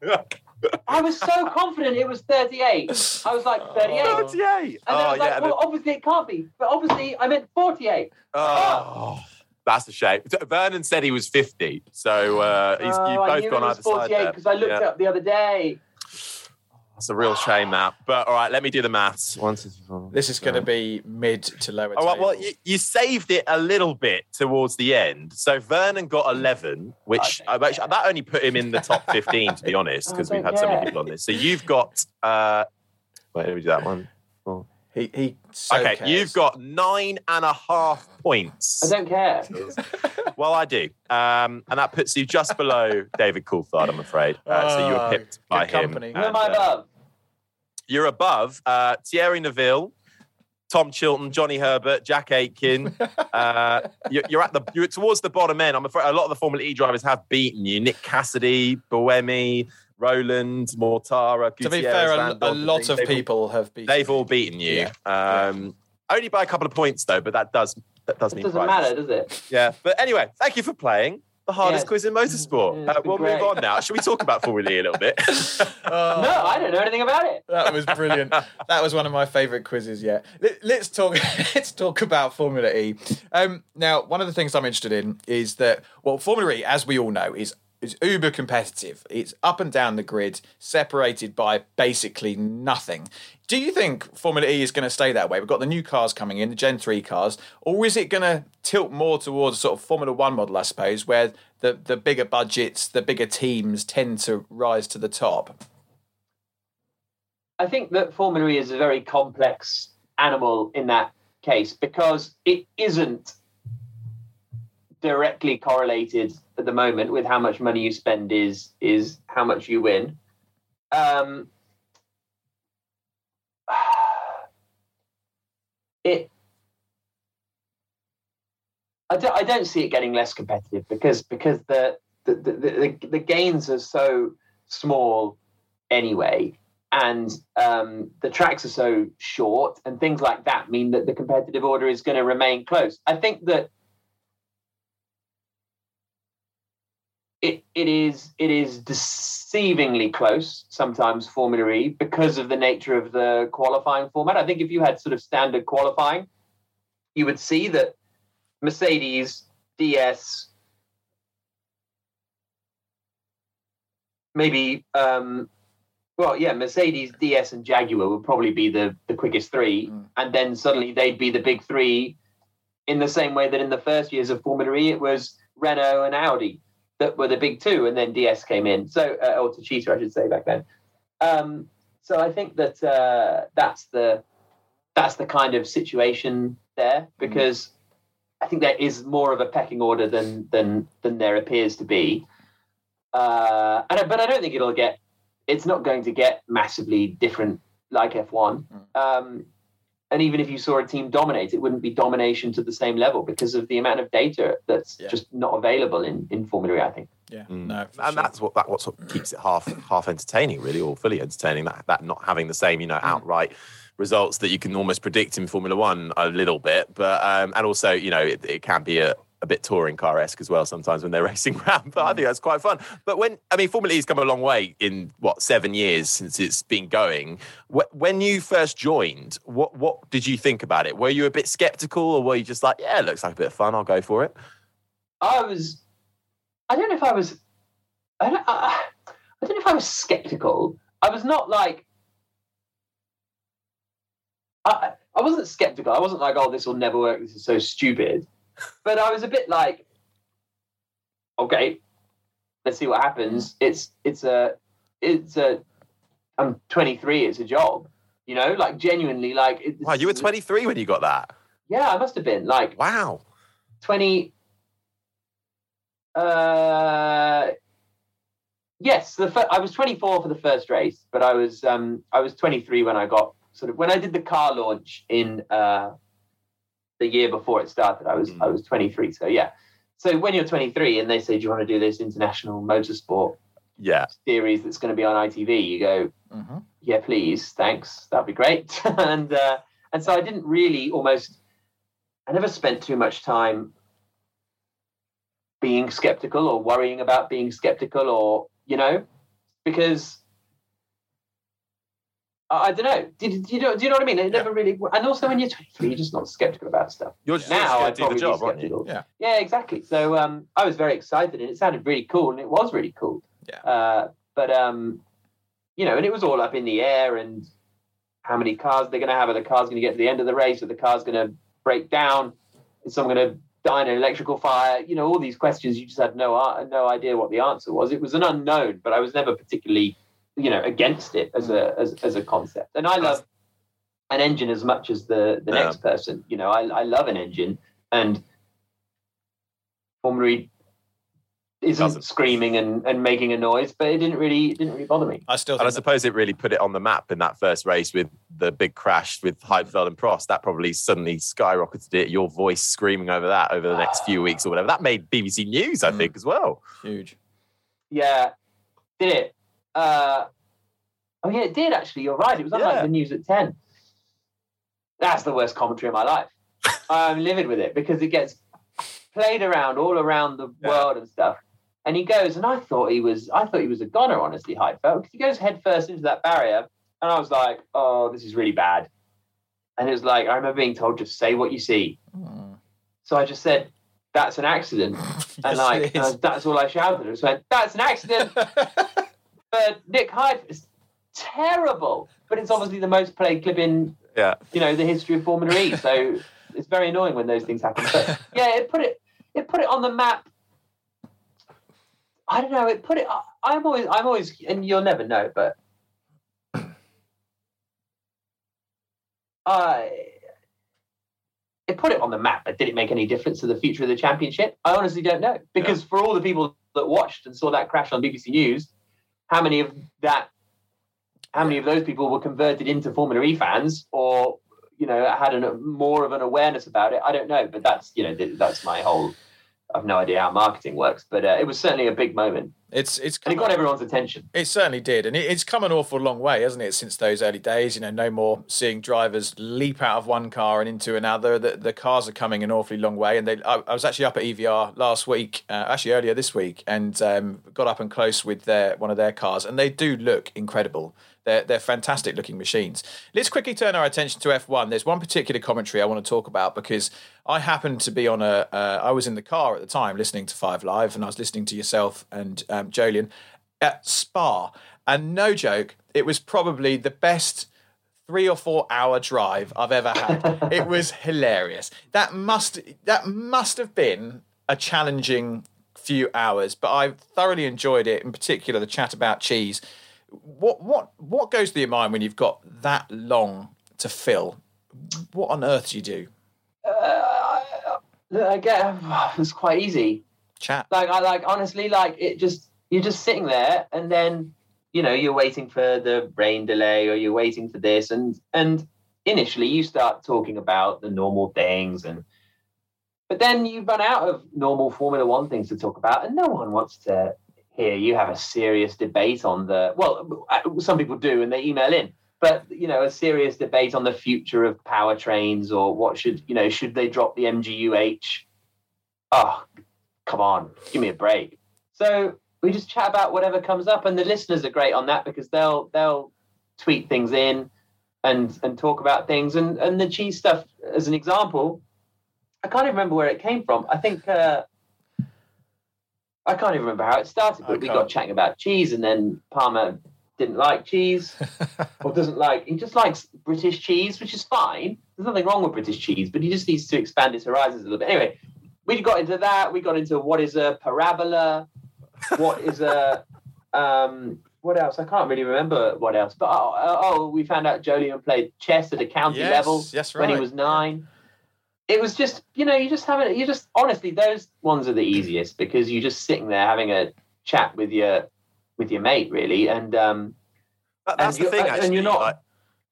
D: I was so confident it was thirty-eight. I was like thirty-eight, and
B: 38.
D: then
B: Oh,
D: I was like,
B: yeah.
D: well, obviously it can't be. But obviously, I meant forty-eight.
B: Oh, that's a shame. Vernon said he was 50, so uh, he's,
D: Oh,
B: you've both gone
D: it
B: either
D: was
B: side
D: forty-eight because I looked
B: Yeah.
D: it up the other day.
B: That's a real shame, Matt. But all right, let me do the maths. One, two, three, four.
C: this is going to be mid to lower.
B: All right, well,
C: table.
B: you, you saved it a little bit towards the end. So Vernon got 11, which
D: Oh,
B: I've actually, that only put him in the top 15, to be honest, because we've
D: don't
B: had so many people on this. So you've got, uh, wait, let me do that one.
C: He he. So
B: okay,
C: cares.
B: you've got nine and a half points.
D: I don't care.
B: Well, I do. Um, and that puts you just below David Coulthard, I'm afraid. Uh, so you were
C: Oh,
B: pipped by
C: good
B: him.
C: company.
D: Who am
B: And,
D: I
B: uh,
D: above?
B: You're above uh, Thierry Neuville, Tom Chilton, Johnny Herbert, Jack Aitken. uh, you're, you're at the you're towards the bottom end. I'm afraid a lot of the Formula E drivers have beaten you. Nick Cassidy, Buemi, Rowland, Mortara.
C: To be fair, a, a lot of
B: they've all-
C: people have been.
B: They've all beaten you. Um, Only by a couple of points, though. But that does that does
D: It
B: mean
D: doesn't
B: prizes.
D: matter, does it?
B: Yeah. But anyway, thank you for playing. the hardest
D: Yeah.
B: quiz in motorsport.
D: Yeah,
B: Uh, we'll
D: great.
B: move on now. Should we talk about Formula E a little bit?
C: Oh,
D: No, I don't know anything about it.
C: That was brilliant. that was one of my favourite quizzes yet. Let, us talk. Let's talk about Formula E. Um, now, one of the things I'm interested in is that well, Formula E, as we all know, is is uber competitive. It's up and down the grid, separated by basically nothing. Do you think Formula E is going to stay that way? We've got the new cars coming in, the Gen 3 cars, or is it going to tilt more towards a sort of Formula 1 model, I suppose, where the, the bigger budgets, the bigger teams tend to rise to the top?
D: I think that Formula E is a very complex animal in that case because it isn't directly correlated at the moment with how much money you spend is is how much you win. Um, it I don't, I don't see it getting less competitive because because the the, the, the, the gains are so small anyway and um, the tracks are so short and things like that mean that the competitive order is going to remain close. I think that it is it is deceivingly close sometimes Formula E because of the nature of the qualifying format. I think if you had sort of standard qualifying, you would see that Mercedes, DS, maybe um, well, yeah, Mercedes, DS, and Jaguar would probably be the the quickest three,
C: Mm.
D: and then suddenly they'd be the big three. In the same way that in the first years of Formula E, it was Renault and Audi that were the big two, and then DS came in. So, uh, or Techeetah, I should say, back then. Um, so I think that uh, that's the that's the kind of situation there because I think there is more of a pecking order than than than there appears to be. Uh, and but I don't think it'll get. It's not going to get massively different like F1. Um, and even if you saw a team dominate, it wouldn't be domination to the same level because of the amount of data that's
C: Yeah.
D: just not available in in Formula E. I think.
C: Yeah,
B: Mm.
C: no,
B: and
C: sure.
B: that's what that what sort of keeps it half half entertaining, really, or fully entertaining. That that not having the same, you know, outright results that you can almost predict in Formula One a little bit, but um, and also, you know, it, it can be a. A bit touring car esque as well sometimes when they're racing around, but I think that's quite fun. But when I mean, Formula E's come a long way in what seven years since it's been going. Wh- When you first joined, what what did you think about it? Were you a bit skeptical, or were you just like, yeah, it looks like a bit of fun, I'll go for it?
D: I was. I don't know if I was. I don't. I, I don't know if I was skeptical. I was not like. I I wasn't skeptical. I wasn't like, oh, this will never work. This is so stupid. But I was a bit like, okay, let's see what happens. It's it's a it's a. I'm 23. It's a job. You know, like genuinely, like. It's,
B: Wow, you were 23 when you got that.
D: Yeah, I must have been like
B: Wow.
D: 20 uh yes the fir- i was 24 for the first race but i was um i was 23 when i got sort of when i did the car launch in uh the year before it started i was
B: Mm.
D: i was 23 so yeah so when you're 23 and they say do you want to do this international motorsport
B: Yeah.
D: series that's going to be on itv you go
C: Mhm.
D: yeah, please, thanks, that'd be great. and uh, and so I didn't really almost, I never spent too much time being skeptical or worrying about being skeptical or you know, because I, I don't know. Did, do you know? Do you know what I mean? It never really. And also, when you're 23, you're just not skeptical about stuff.
B: You're just
D: now I'd
B: do the job, aren't you?
D: skeptical.
C: Yeah.
D: yeah, exactly. So um, I was very excited, and it sounded really cool, and it was really cool.
C: Yeah.
D: Uh, but um, you know, and it was all up in the air, and how many cars they're going to have? Are the cars going to get to the end of the race? Are the cars going to break down? Is someone going to die in an electrical fire? You know, all these questions. You just had no no idea what the answer was. It was an unknown, but I was never particularly, you know, against it as a as, as a concept. And I love an engine as much as the the
B: Yeah.
D: next person. You know, I I love an engine, and Formula E isn't
B: Doesn't.
D: screaming and, and making a noise, but it didn't really it didn't really bother me.
C: I still
B: And I suppose it really put it on the map in that first race with the big crash with Heidfeld and Prost. That probably suddenly skyrocketed it. Your voice screaming over that over the next few weeks or whatever. That made BBC News, I
C: Mm.
B: think, as well.
C: huge.
D: Yeah, did it? Uh, oh yeah, it did actually. You're right. It was on like the news at ten. That's the worst commentary of my life. I'm livid with it because it gets played around all around the
C: Yeah.
D: world and stuff. And he goes, and I thought he was, I thought he was a goner, honestly, Heidfeld, because he goes headfirst into that barrier, and I was like, oh, this is really bad. And it was like, I remember being told, just say what you see. So I just said, that's an accident.
C: Yes,
D: and like,
C: it is.
D: uh, that's all I shouted. I just went, that's an accident. but Nick Hyde is terrible, but it's obviously the most played clip in,
B: Yeah.
D: you know, the history of Formula E. So it's very annoying when those things happen. But yeah, it put it, it put it on the map. I don't know. It put it. I'm always, I'm always, and you'll never know, but I. It put it on the map, but did it make any difference to the future of the championship? I honestly don't know. Because for all the people that watched and saw that crash on BBC News, how many of that, how many of those people were converted into Formula E fans, or you know had an, more of an awareness about it? I don't know, but that's you know that's my whole. I've no idea how marketing works, but uh, it was certainly a big moment,
C: It's it's
D: and it got everyone's attention.
C: it certainly did, and it, it's come an awful long way, hasn't it, since those early days? You know, no more seeing drivers leap out of one car and into another. The, the cars are coming an awfully long way, and they. I, I was actually up at EVR last week, uh, actually earlier this week, and um, got up and close with their one of their cars, and they do look incredible. They're, they're fantastic looking machines. Let's quickly turn our attention to F1. There's one particular commentary I want to talk about because I happened to be on a. Uh, I was in the car at the time listening to Five Live, and I was listening to yourself and um, Jolyon at Spa. And no joke, it was probably the best three or four hour drive I've ever had. it was hilarious. That must that must have been a challenging few hours, but I thoroughly enjoyed it. In particular, the chat about cheese. What what what goes through your mind when you've got that long to fill? What on earth do you do?
D: Uh, I get it's quite easy.
C: Chat.
D: like I like honestly like it just you're just sitting there and then you know you're waiting for the rain delay or you're waiting for this and and initially you start talking about the normal things and but then you run out of normal formula 1 things to talk about and no one wants to hear you have a serious debate on the well uh, some people do and they email in but you know a serious debate on the future of powertrains or what should you know should they drop the MGU-H oh come on, give me a break. So we just chat about whatever comes up, and the listeners are great on that because they'll they'll tweet things in and and talk about things. And and the cheese stuff, as an example, I can't even remember where it came from. I think uh, I can't even remember how it started, but we got chatting about cheese, and then Palmer didn't like cheese or doesn't like he just likes British cheese, which is fine. There's nothing wrong with British cheese, but he just needs to expand his horizons a little bit. Anyway, we got into that. We got into what is a parabola, what is a um, what else? I can't really remember what else. But oh, oh, oh, we found out Jolyon played chess at a county
C: Yes,
D: level
C: yes,
D: when he was nine. It was just, you know, you just having, you just honestly, those ones are the easiest because you're just sitting there having a chat with your with your mate, really, and um,
B: That- that's
D: And
B: the thing,
D: and
B: actually.
D: you're not-
B: like,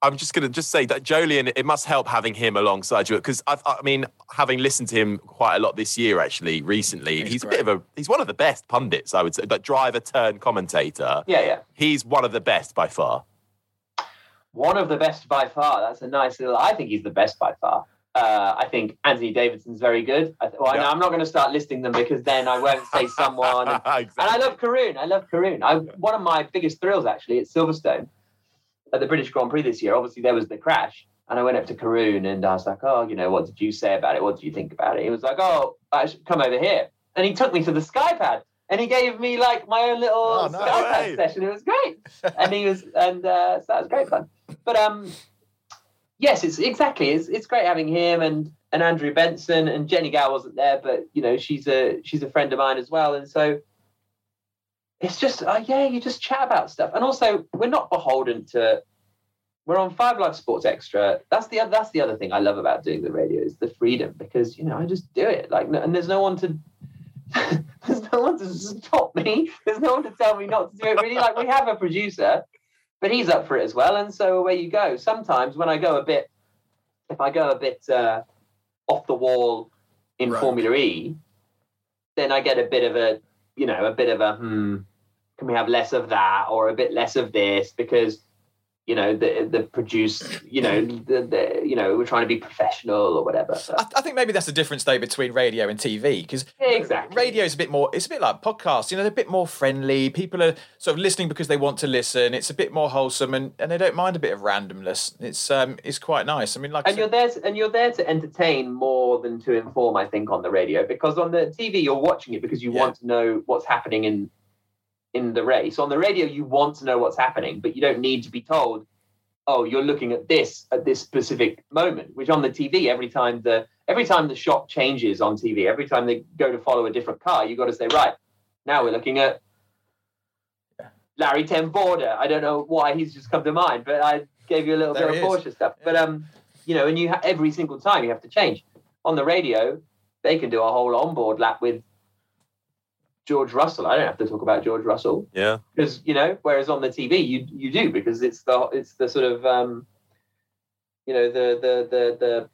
B: I'm just going to just say that Jolyon, it must help having him alongside you because I, I mean, having listened to him quite a lot this year, actually, recently,
C: He's
B: he's, a bit of a he's one of the best pundits, I would say, but driver turn commentator.
D: yeah, yeah.
B: He's one of the best by far.
D: One of the best by far. That's a nice little. I think he's the best by far. Uh, I think Anthony Davidson's very good. I th- well,
B: Yeah.
D: no, I'm not going to start listing them because then I won't say someone. And,
B: exactly.
D: and I love Karun. I love Karun. I, one of my biggest thrills actually at Silverstone at the British Grand Prix this year. Obviously, there was the crash, and I went up to Karun and I was like, "Oh, you know, what did you say about it? What did you think about it?" He was like, "Oh, I should come over here," and he took me to the Skypad. And he gave me like my own little
C: Oh, no
D: Skypad session. It was great, and he was, and uh, so that was great fun. But um, yes, it's exactly. It's it's great having him and and Andrew Benson and Jennie Gow wasn't there, but you know she's a she's a friend of mine as well, and so it's just uh, yeah, you just chat about stuff, and also we're not beholden to. We're on Five Live Sports Extra. That's the that's the other thing I love about doing the radio is the freedom because you know I just do it like and there's no one to there's no one to stop me. There's no one to tell me not to do it. Really, like we have a producer, but he's up for it as well, and so away you go. Sometimes when I go a bit, if I go a bit uh, off the wall in
C: Rogue.
D: Formula E, then I get a bit of a you know a bit of a hmm. Can we have less of that or a bit less of this because you know, the the produce, you know, the, the you know, we're trying to be professional or whatever. But-
C: I, I think maybe that's the difference though between radio and TV because
D: Exactly.
C: radio is a bit more. It's a bit like podcasts. You know, they're a bit more friendly. People are sort of listening because they want to listen. It's a bit more wholesome and, and they don't mind a bit of randomness. It's um it's quite nice. I mean, like
D: and you're there to, and you're there to entertain more than to inform i think on the radio because on the tv you're watching it because you
C: Yeah.
D: want to know what's happening in in the race on the radio you want to know what's happening but you don't need to be told oh you're looking at this at this specific moment which on the tv every time the every time the shot changes on tv every time they go to follow a different car you got to say right now we're looking at Laurens Vanthoor. I don't know why he's just come to mind, but I gave you a little
C: There
D: bit of. Porsche stuff. But um, you know, and you ha- every single time you have to change. On the radio, they can do a whole onboard lap with George Russell. I don't have to talk about George Russell
B: Yeah.
D: because you know, whereas on the TV you you do because it's the it's the sort of um, you know, the the the the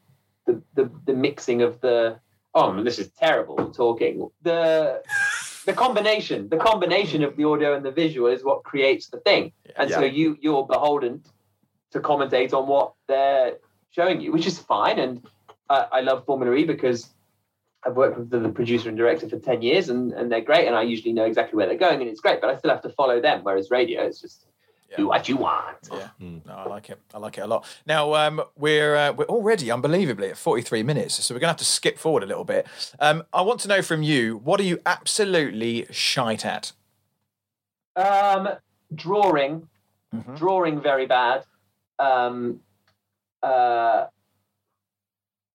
D: the the, the mixing of the oh, this is terrible talking the. The combination, the combination of the audio and the visual is what creates the thing and so you you're beholden to commentate on what they're showing you, which is fine. And I, I love Formula E because I've worked with the, the producer and director for ten years, and, and they're great, and I usually know exactly where they're going, and it's great. But I still have to follow them. Whereas radio, it's just do what you want.
C: Yeah, no, I like it. I like it a lot. Now um, we're uh, we're already unbelievably at forty three minutes, so we're gonna have to skip forward a little bit. Um, I want to know from you, what are you absolutely shite at?
D: Um, drawing,
C: Mhm.
D: drawing very bad. Um, uh,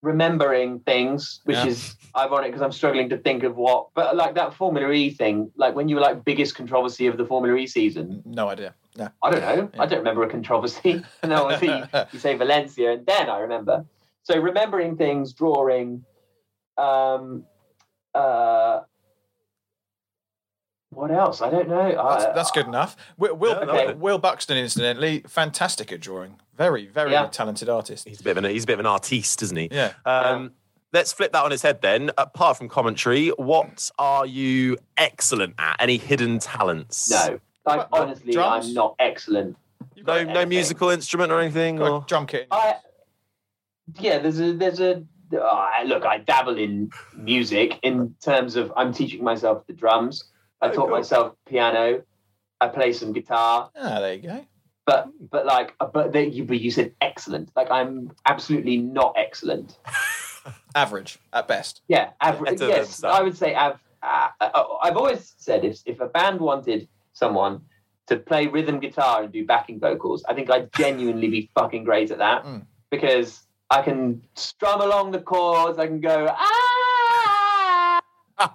D: remembering things, which
C: Yeah.
D: is ironic because I'm struggling to think of what. But like that Formula E thing, like when you were like biggest controversy of the Formula E season,
C: No idea. No.
D: I don't know. I don't remember a controversy. no, you say Valencia, and then I remember. So remembering things, drawing. Um, uh, what else? I don't know.
C: That's,
D: I-
C: that's good enough. Will, Will,
D: okay.
C: Will Buxton, incidentally, fantastic at drawing. Very, very
D: Yeah.
C: talented artist.
B: He's a bit of an he's a bit of an artiste, isn't he?
C: Yeah.
B: Um, Let's flip that on its head then. Apart from commentary, what are you excellent at? Any hidden talents?
D: No, like honestly,
C: drums?
D: I'm not excellent.
B: No, no musical instrument or anything. Or?
C: drum kit.
D: I yeah, there's a there's a uh, look. I dabble in music in terms of I'm teaching myself the drums. I
B: Oh,
D: taught
B: cool.
D: myself piano. I play some guitar,
C: Ah, there you go.
D: But but like but they, you but you said excellent. Like I'm absolutely not excellent.
C: Average at best.
D: Yeah, average.
B: Better
D: Yes. I would say av- uh, uh, I've always said if if a band wanted someone to play rhythm guitar and do backing vocals, I think I'd genuinely be fucking great at that
C: Mm.
D: because I can strum along the chords. I can go ah,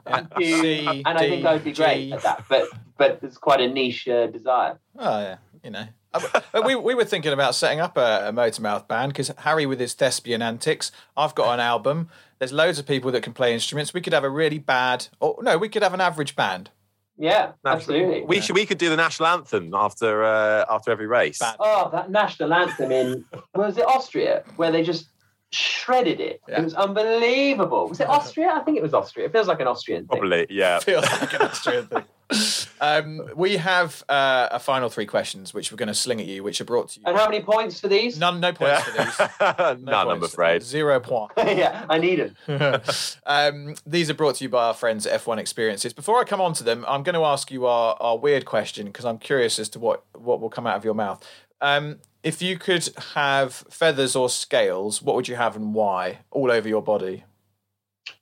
C: Yeah.
D: do-
C: C,
D: and I think
C: I
D: would be great at that. But but it's quite a niche uh, desire.
C: Oh yeah, you know. Uh, we, we were thinking about setting up a, a Motormouth band because Harry with his thespian antics. I've got an album. There's loads of people that can play instruments. We could have a really bad, or no, we could have an average band.
D: Yeah, absolutely.
B: We should we could do the national anthem after uh, after every race.
C: Bad.
D: Oh, that national anthem in was it Austria where they just shredded it.
C: Yeah.
D: It was unbelievable. Was it Austria? I think it was Austria. It feels like an Austrian thing.
B: Probably, yeah.
C: Feels like an Austrian thing. Um, we have uh, a final three questions which we're going to sling at you, which are brought to you.
D: And how many points for these?
C: None, no points for these.
B: None,
C: No
B: I'm afraid.
C: Zero point.
D: yeah, I need them.
C: um, these are brought to you by our friends at F1 Experiences. Before I come on to them, I'm going to ask you our, our weird question because I'm curious as to what, what will come out of your mouth. Um, if you could have feathers or scales, what would you have and why? All over your body.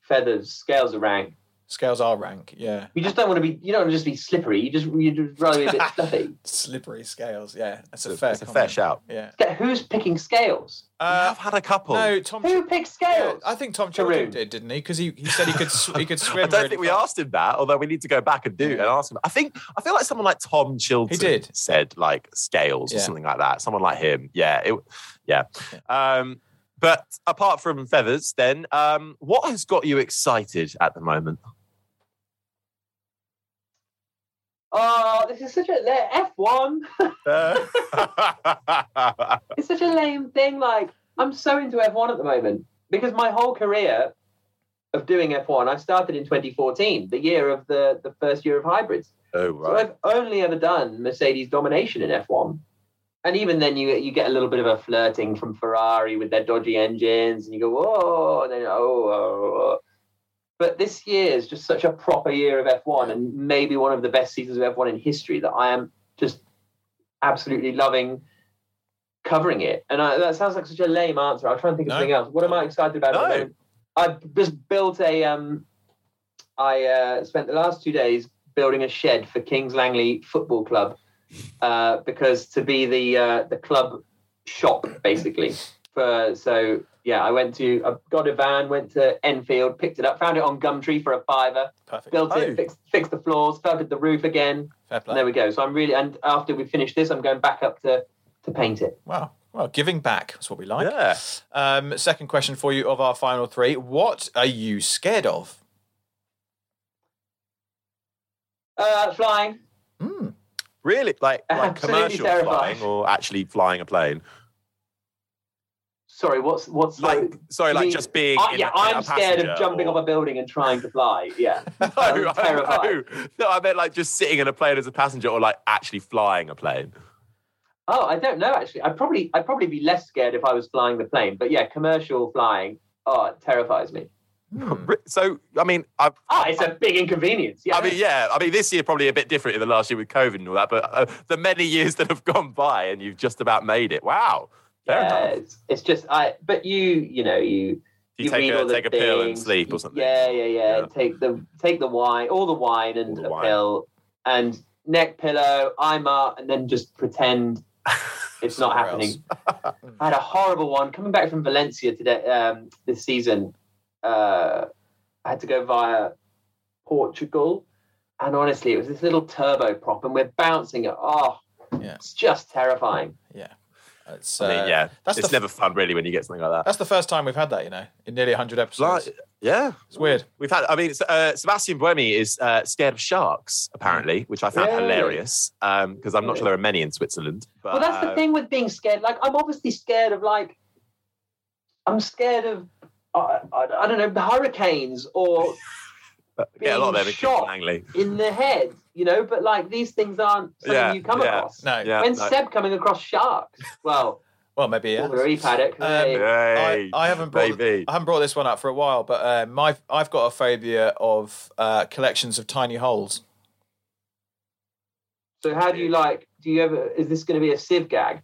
D: Feathers, scales are rank.
C: Scales are rank, yeah.
D: You just don't want to be. You don't want to just be slippery. You just you just rather be a bit fluffy.
C: Slippery scales, yeah. That's a
B: It's a-
C: fair
B: it's a fair shout.
C: Yeah.
D: Sca- Who's picking scales?
C: Uh,
B: I've had a couple.
C: no, Tom.
D: Who picks scales?
C: I think Tom Chilton did, didn't he? Because he, he said he could sw- he could swim.
B: I don't
C: really
B: think we
C: fast.
B: asked him that, although we need to go back and do and ask him. I think I feel like someone like Tom Chilton
C: He did.
B: said like scales or something like that. Someone like him, yeah, it, yeah. Um, but apart from feathers, then um, what has got you excited at the moment?
D: Oh, this is such a F one.
B: Uh,
D: it's such a lame thing. Like I'm so into F1 at the moment because my whole career of doing F1, I started in 2014, the year of the the first year of hybrids.
B: oh right. So.
D: I've only ever done Mercedes domination in F1. and even then you you get a little bit of a flirting from Ferrari with their dodgy engines, and you go whoa, and then oh, oh, oh. But this year is just such a proper year of F1, and maybe one of the best seasons of F1 in history that I am just absolutely loving covering it. And I, that sounds like such a lame answer. I'll try and think of
C: No.
D: something else. What am I excited about?
C: No.
D: I just built a. Um, I uh, spent the last two days building a shed for Kings Langley Football Club uh, because to be the uh, the club shop basically. For so yeah, I went to I got a van, went to Enfield, picked it up, found it on Gumtree for a fiver,
C: Perfect.
D: built
B: Oh.
D: it, fixed, fixed the floors, felted the roof again,
C: Fair
D: and
C: play.
D: there we go. So I'm really and after we finish this, I'm going back up to to paint it.
C: Wow. Well, giving back is what we like.
B: Yeah.
C: Um, second question for you of our final three. What are you scared of?
D: Uh, flying.
C: Hmm.
B: Really? Like, like commercial
D: terrifying.
B: flying or actually flying a plane?
D: Sorry, what's what's
B: Like, sorry, like
D: mean-
B: just being. In
D: yeah,
B: a
D: I'm scared of jumping
B: or-
D: off a building and trying to fly. Yeah,
B: No,
D: I'm
B: I
D: terrified.
B: know. No, I meant like just sitting in a plane as a passenger or like actually flying a plane.
D: Oh, I don't know actually. I'd probably I'd probably be less scared if I was flying the plane. But yeah, commercial flying, oh, it terrifies me.
B: Re- So, I mean, I,
D: Oh, it's a big inconvenience. Yeah.
B: I mean, yeah, I mean, this year probably a bit different the last year with COVID and all that, but uh, the many years that have gone by and you've just about made it. Wow. Fair
D: yeah, it's, it's just I. But you, you know, you
B: Do you, take a
D: all the
B: take a pill and sleep or something?
D: Yeah, yeah, yeah,
B: Yeah.
D: Take the take the wine, all the wine and
B: the
D: a
B: wine.
D: pill and neck pillow, I'm up, and then just pretend it's not happening. I had a horrible one coming back from Valencia today. Um, this season, uh, I had to go via Portugal, and honestly, it was this little turbo prop, and we're bouncing it. Oh,
C: Yeah.
D: it's just terrifying.
C: Yeah. It's,
B: I mean,
C: uh,
B: yeah,
C: that's
B: it's
C: f-
B: never fun really when you get something like that.
C: That's the first time we've had that, you know, in nearly 100 episodes.
B: Like, yeah,
C: it's weird.
B: we've had. I mean, uh, Sebastian Buemi is uh, scared of sharks apparently, which I found
D: Really?
B: hilarious because I'm not sure there are many in Switzerland. But,
D: well, that's the
B: uh,
D: thing with being scared. Like, I'm obviously scared of like, I'm scared of, uh, I, I don't know, hurricanes or
B: Get a lot of them
D: being shot. In the head, you know. But like, these things aren't something
B: Yeah,
D: you come
B: yeah.
D: across.
C: No.
B: Yeah,
D: When's
B: no.
D: Seb coming across sharks? Well,
C: Well, maybe yeah.
D: Formula E paddock.
C: Um,
D: hey.
B: Hey,
C: I, I haven't brought
B: baby.
C: I haven't brought this one up for a while, but uh, my I've got a phobia of uh, collections of tiny holes.
D: So how do you like? Do you ever? Is this going to be a sieve gag?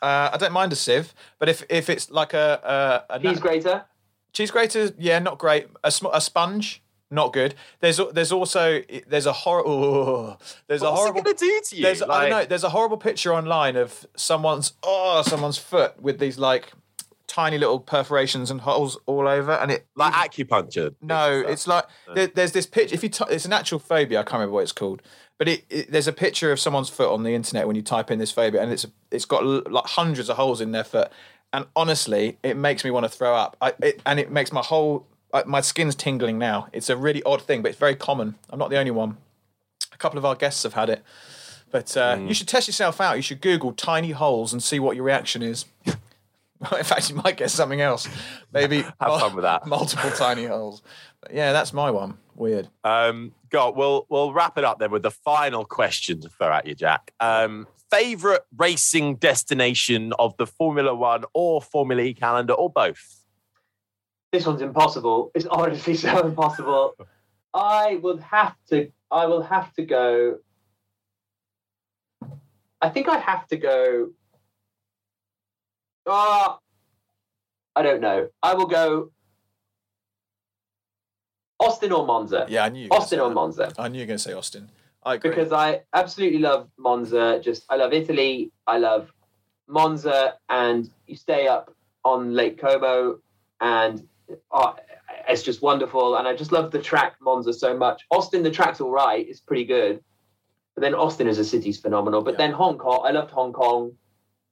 C: Uh, I don't mind a sieve, but if if it's like a a, a
D: Cheese grater.
C: cheese grater, yeah, not great. A, sm- a sponge, not good. There's there's also there's a horrible there's a
B: What's
C: horrible
B: it gonna do to you?
C: There's I
B: Like-
C: don't know. There's a horrible picture online of someone's oh someone's foot with these like tiny little perforations and holes all over, and it
B: like acupuncture.
C: no, it's like there, there's this picture. If you, t- it's an actual phobia. I can't remember what it's called, but it, it, there's a picture of someone's foot on the internet when you type in this phobia, and it's it's got like hundreds of holes in their foot. And honestly, it makes me want to throw up. I, it, and it makes my whole my skin's tingling now. It's a really odd thing, but it's very common. I'm not the only one. A couple of our guests have had it. But uh,
B: Mm.
C: you should test yourself out. You should Google tiny holes and see what your reaction is. In fact, you might get something else. Maybe
B: Have fun with that.
C: multiple tiny holes. But yeah, that's my one. Weird.
B: Um, God, we'll we'll wrap it up then with the final question to throw at you, Jack. Um, favorite racing destination of the Formula One or Formula E calendar, or both?
D: This one's impossible. It's honestly so impossible. I would have to. I will have to go. I think I have to go. Ah, I don't know. I will go. Austin or Monza.
C: Yeah, I knew.
D: Austin or
C: that.
D: Monza.
C: I knew you were going to say Austin. I agree.
D: because I absolutely love Monza. Just I love Italy. I love Monza, and you stay up on Lake Como, and oh, it's just wonderful. And I just love the track Monza so much. Austin, the track's all right; it's pretty good. But then Austin as a city's phenomenal. But
C: Yeah.
D: then Hong Kong, I loved Hong Kong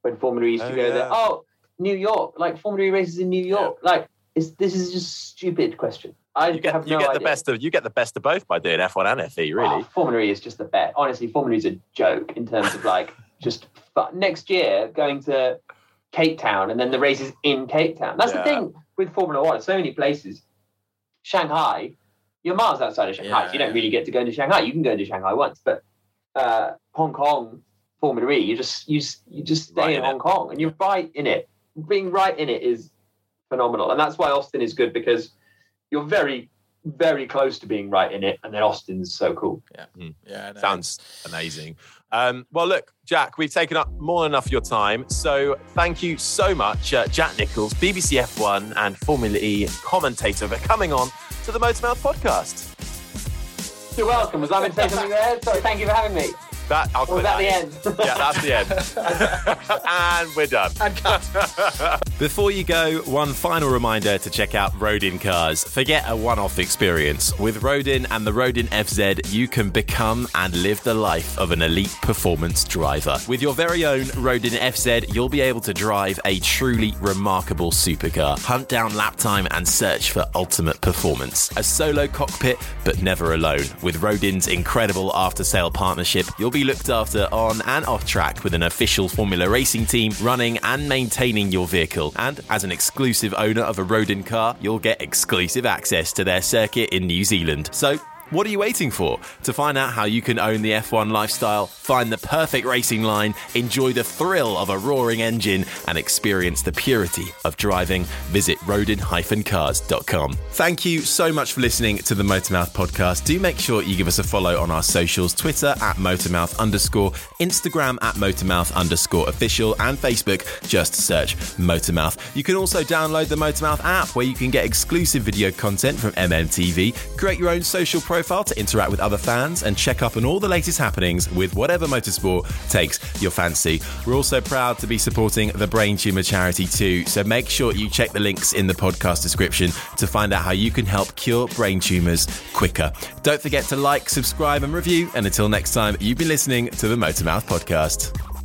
D: when Formula E used to
B: Oh,
D: go there. Oh, New York, like Formula E races in New York, like. It's, this is just a stupid question. I
B: You get
D: have
B: you
D: no
B: get the best of you get the best of both by doing F1 and FE, oh, really.
D: Oh, Formula E is just the best. Honestly, Formula E is a joke in terms of like just but next year going to Cape Town and then the races in Cape Town. That's
B: Yeah.
D: the thing with Formula One. So many places. Shanghai, you're miles outside of Shanghai.
C: Yeah,
D: so you don't really get to go into Shanghai. You can go into Shanghai once, but uh, Hong Kong, Formula E. You just you you just stay
C: Right
D: in
C: in
D: Hong. Kong and you're right in it. Being right in it is phenomenal, and that's why Austin is good because you're very very close to being right in it, and then Austin's so cool.
H: Yeah, no.
C: Sounds amazing. Um, well, look, Jack, we've taken up more than enough of your time. So thank you so much, uh, Jack Nicholls, BBC F1 and Formula E commentator, for coming on to the Motormouth podcast.
D: You're welcome. Was I meant to say something there? Sorry, thank you for having me.
C: That, I'll
D: Or
C: put
D: that
C: that
D: the end?
C: Yeah, that's the end. and we're done.
H: And cut.
B: Before you go, one final reminder to check out Rodin Cars. Forget a one off experience. With Rodin and the Rodin FZ, you can become and live the life of an elite performance driver. With your very own Rodin FZ, you'll be able to drive a truly remarkable supercar, hunt down lap time, and search for ultimate performance. A solo cockpit, but never alone. With Rodin's incredible after sale partnership, you'll be looked after on and off track with an official Formula Racing team running and maintaining your vehicle. And as an exclusive owner of a Rodin car, you'll get exclusive access to their circuit in New Zealand. So, what are you waiting for? To find out how you can own the F1 lifestyle, find the perfect racing line, enjoy the thrill of a roaring engine, and experience the purity of driving, visit rodin-cars.com. Thank you so much for listening to the Motormouth podcast. Do make sure you give us a follow on our socials Twitter at Motormouth underscore, Instagram at Motormouth underscore official, and Facebook. Just search Motormouth. You can also download the Motormouth app where you can get exclusive video content from MMTV, create your own social profile to interact with other fans, and check up on all the latest happenings with whatever motorsport takes your fancy. We're also proud to be supporting the Brain Tumor charity too, so make sure you check the links in the podcast description to find out how you can help cure brain tumors quicker. Don't forget to like, subscribe, and review. And until next time, you've been listening to the Motormouth podcast.